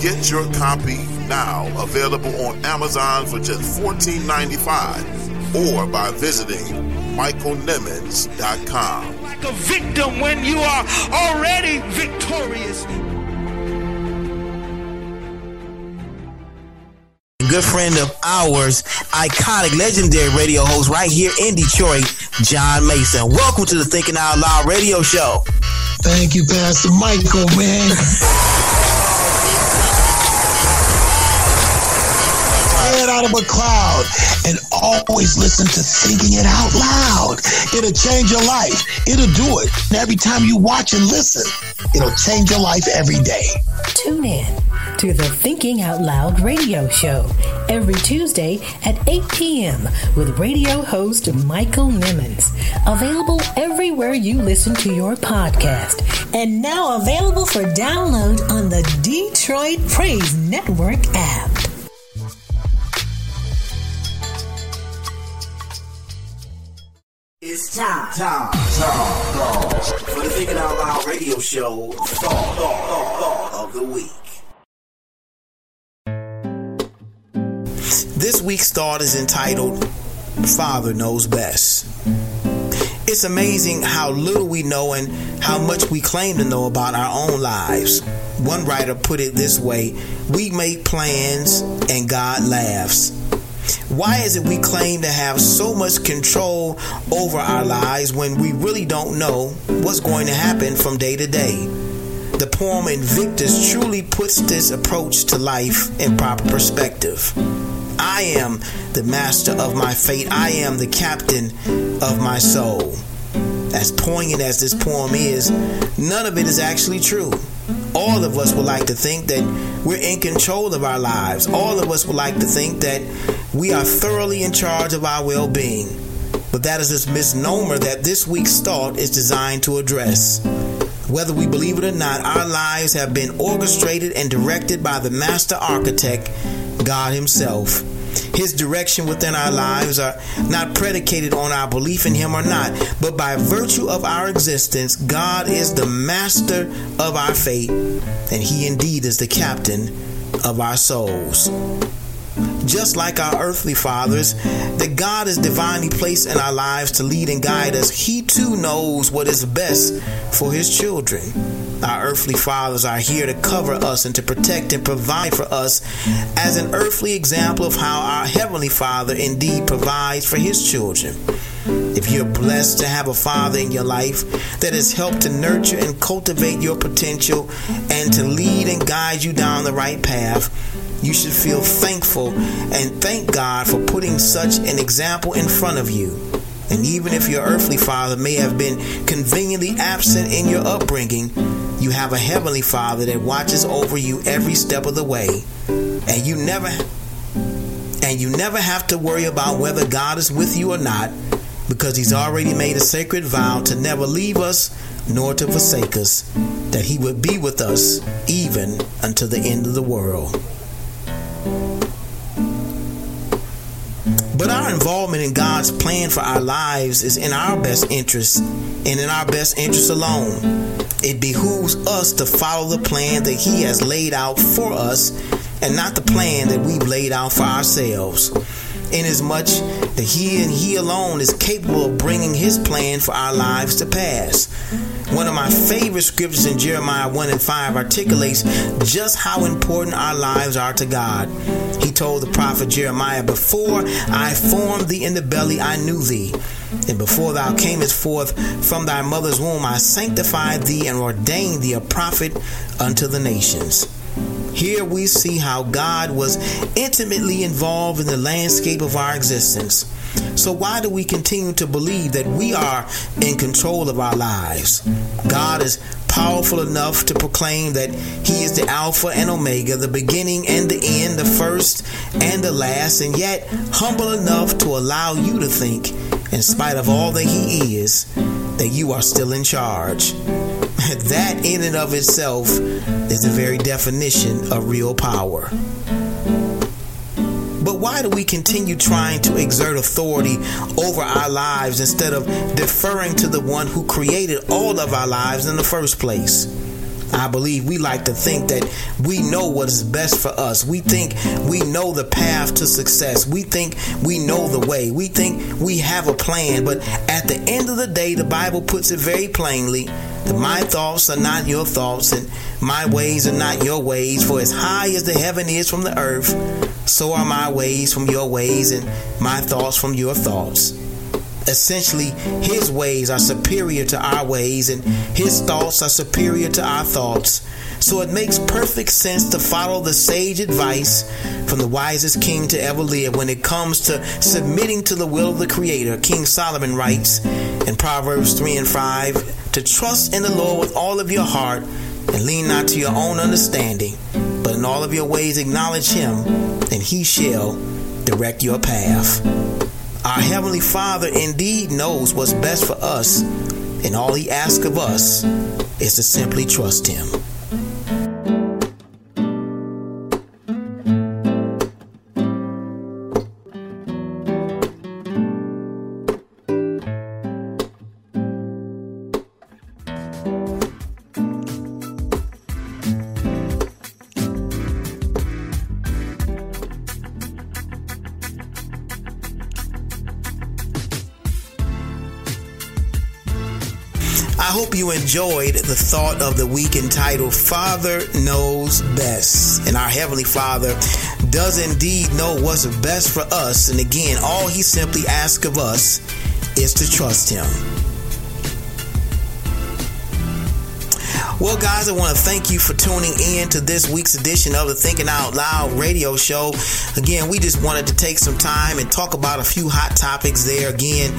Get your copy now, available on Amazon for just $14.95 or by visiting michaelnimmons.com. Like a victim when you are already victorious. good friend of ours, iconic, legendary radio host right here in Detroit, John Mason. Welcome to the Thinking Out Loud radio show. Thank you, Pastor Michael, man. out of a cloud and always listen to thinking it out loud. It'll change your life. It'll do it. And every time you watch and listen, it'll change your life every day. Tune in to the Thinking Out Loud radio show every Tuesday at 8 p.m. with radio host Michael Nimmons. Available everywhere you listen to your podcast. And now available for download on the Detroit Praise Network app. It's time, time, time, time for the Thinking Out Loud radio show thought, thought, thought, thought of the week. This week's thought is entitled Father Knows Best. It's amazing how little we know and how much we claim to know about our own lives. One writer put it this way We make plans and God laughs. Why is it we claim to have so much control over our lives when we really don't know what's going to happen from day to day? The poem Invictus truly puts this approach to life in proper perspective. I am the master of my fate. I am the captain of my soul. as poignant as this poem is, none of it is actually true. All of us would like to think that we're in control of our lives. All of us would like to think that we are thoroughly in charge of our well being. But that is this misnomer that this week's thought is designed to address. Whether we believe it or not, our lives have been orchestrated and directed by the master architect, God Himself. His direction within our lives are not predicated on our belief in Him or not, but by virtue of our existence, God is the master of our fate, and He indeed is the captain of our souls. Just like our earthly fathers, that God is divinely placed in our lives to lead and guide us, He too knows what is best for His children. Our earthly fathers are here to cover us and to protect and provide for us as an earthly example of how our Heavenly Father indeed provides for His children. If you're blessed to have a father in your life that has helped to nurture and cultivate your potential and to lead and guide you down the right path, you should feel thankful and thank God for putting such an example in front of you. And even if your earthly father may have been conveniently absent in your upbringing, you have a heavenly father that watches over you every step of the way. And you never and you never have to worry about whether God is with you or not because he's already made a sacred vow to never leave us nor to forsake us, that he would be with us even until the end of the world. But our involvement in God's plan for our lives is in our best interest and in our best interest alone. It behooves us to follow the plan that He has laid out for us and not the plan that we've laid out for ourselves. Inasmuch that He and He alone is capable of bringing His plan for our lives to pass. One of my favorite scriptures in Jeremiah 1 and 5 articulates just how important our lives are to God. He told the prophet Jeremiah, Before I formed thee in the belly, I knew thee. And before thou camest forth from thy mother's womb, I sanctified thee and ordained thee a prophet unto the nations. Here we see how God was intimately involved in the landscape of our existence. So, why do we continue to believe that we are in control of our lives? God is powerful enough to proclaim that He is the Alpha and Omega, the beginning and the end, the first and the last, and yet humble enough to allow you to think, in spite of all that He is, that you are still in charge. That, in and of itself, is the very definition of real power. But why do we continue trying to exert authority over our lives instead of deferring to the one who created all of our lives in the first place? I believe we like to think that we know what is best for us. We think we know the path to success. We think we know the way. We think we have a plan. But at the end of the day, the Bible puts it very plainly that my thoughts are not your thoughts and my ways are not your ways. For as high as the heaven is from the earth, so are my ways from your ways and my thoughts from your thoughts essentially his ways are superior to our ways and his thoughts are superior to our thoughts. So it makes perfect sense to follow the sage advice from the wisest king to ever live when it comes to submitting to the will of the Creator. King Solomon writes in Proverbs 3 and 5 to trust in the Lord with all of your heart and lean not to your own understanding, but in all of your ways acknowledge Him, and He shall direct your path. Our Heavenly Father indeed knows what's best for us, and all He asks of us is to simply trust Him. Enjoyed the thought of the week entitled Father Knows Best. And our Heavenly Father does indeed know what's best for us. And again, all He simply asks of us is to trust Him. Well, guys, I want to thank you for tuning in to this week's edition of the Thinking Out Loud radio show. Again, we just wanted to take some time and talk about a few hot topics there. Again,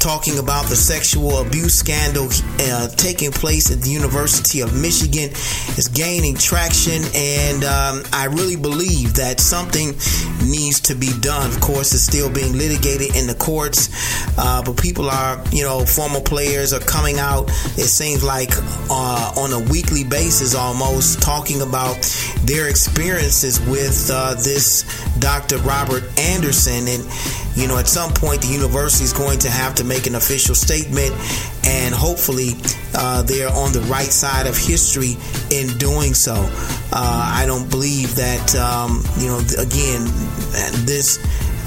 talking about the sexual abuse scandal uh, taking place at the University of Michigan is gaining traction, and um, I really believe that something needs to be done. Of course, it's still being litigated in the courts, uh, but people are, you know, former players are coming out. It seems like uh, on a weekly basis almost talking about their experiences with uh, this Dr. Robert Anderson. And, you know, at some point, the university is going to have to make an official statement, and hopefully, uh, they're on the right side of history in doing so. Uh, I don't believe that, um, you know, again, this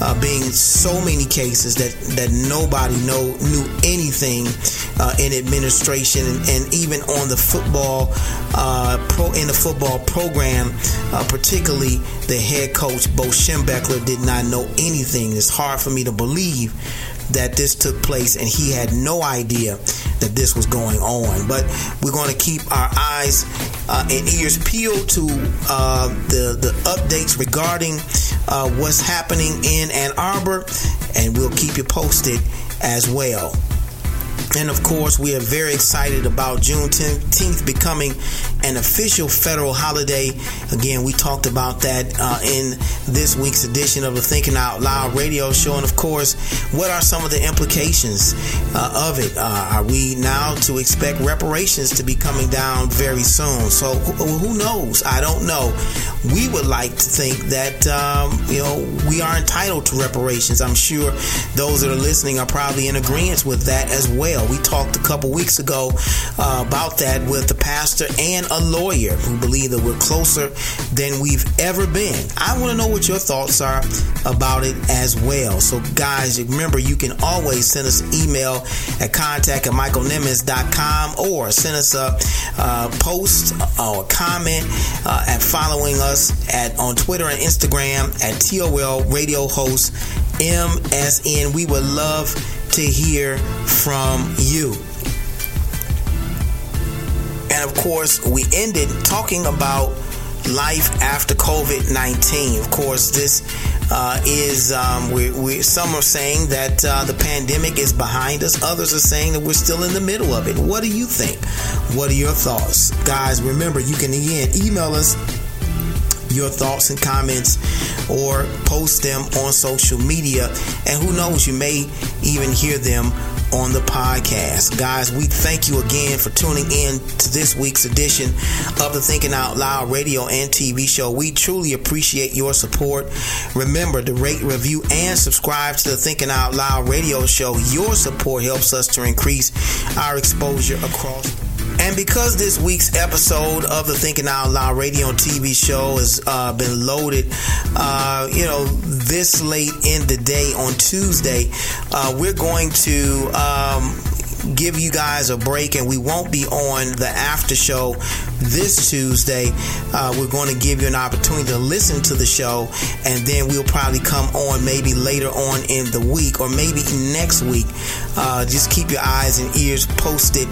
uh, being so many cases that that nobody know knew anything uh, in administration and, and, even on the football uh, pro in the football program, uh, particularly the head coach Bo Schembechler did not know anything. It's hard for me to believe that this took place and he had no idea that this was going on. But we're going to keep our eyes uh, and ears peeled to uh, the, the updates regarding uh, what's happening in Ann Arbor, and we'll keep you posted as well. And of course, we are very excited about Juneteenth becoming an official federal holiday. Again, we talked about that uh, in this week's edition of the Thinking Out Loud radio show. And of course, what are some of the implications uh, of it? Uh, are we now to expect reparations to be coming down very soon? So who knows? I don't know. We would like to think that, um, you know, we are entitled to reparations. I'm sure those that are listening are probably in agreement with that as well. We talked a couple weeks ago uh, about that with the pastor and a lawyer who believe that we're closer than we've ever been. I want to know what your thoughts are about it as well. So, guys, remember you can always send us an email at contact at michaelnimmons.com or send us a uh, post or a comment uh, at following us at on Twitter and Instagram at TOL Radio Host MSN. We would love to hear from you. And of course, we ended talking about life after COVID 19. Of course, this uh, is, um, we, we, some are saying that uh, the pandemic is behind us, others are saying that we're still in the middle of it. What do you think? What are your thoughts? Guys, remember, you can again email us your thoughts and comments or post them on social media. And who knows, you may even hear them on the podcast. Guys, we thank you again for tuning in to this week's edition of the Thinking Out Loud radio and TV show. We truly appreciate your support. Remember to rate, review, and subscribe to the Thinking Out Loud radio show. Your support helps us to increase our exposure across and because this week's episode of the Thinking Out Loud radio and TV show has uh, been loaded, uh, you know, this late in the day on Tuesday, uh, we're going to. Um, give you guys a break and we won't be on the after show this Tuesday. Uh, we're going to give you an opportunity to listen to the show and then we'll probably come on maybe later on in the week or maybe next week uh, just keep your eyes and ears posted,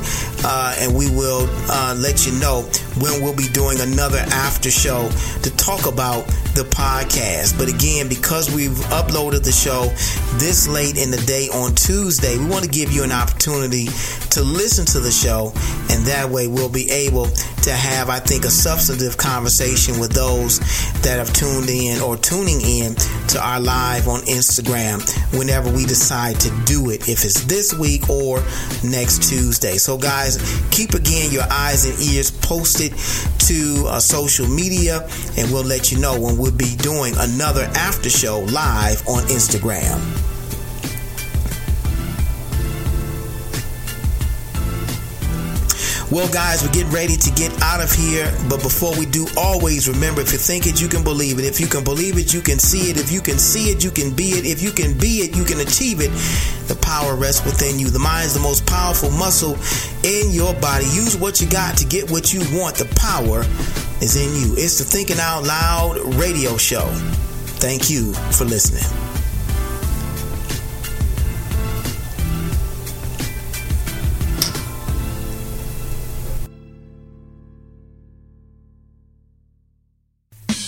uh, and we will uh, let you know when we'll be doing another after show to talk about the podcast. But again, because we've uploaded the show this late in the day on Tuesday, we want to give you an opportunity to listen to the show, and that way we'll be able to have, I think, a substantive conversation with those that have tuned in or tuning in to our live on Instagram whenever we decide to do it, if it's this week or next Tuesday. So, guys, keep again your eyes and ears posted to uh, social media, and we'll let you know when we'll be doing another after show live on Instagram. Well, guys, we're getting ready to get out of here. But before we do, always remember if you think it, you can believe it. If you can believe it, you can see it. If you can see it, you can be it. If you can be it, you can achieve it. The power rests within you. The mind is the most powerful muscle in your body. Use what you got to get what you want. The power is in you. It's the Thinking Out Loud radio show. Thank you for listening.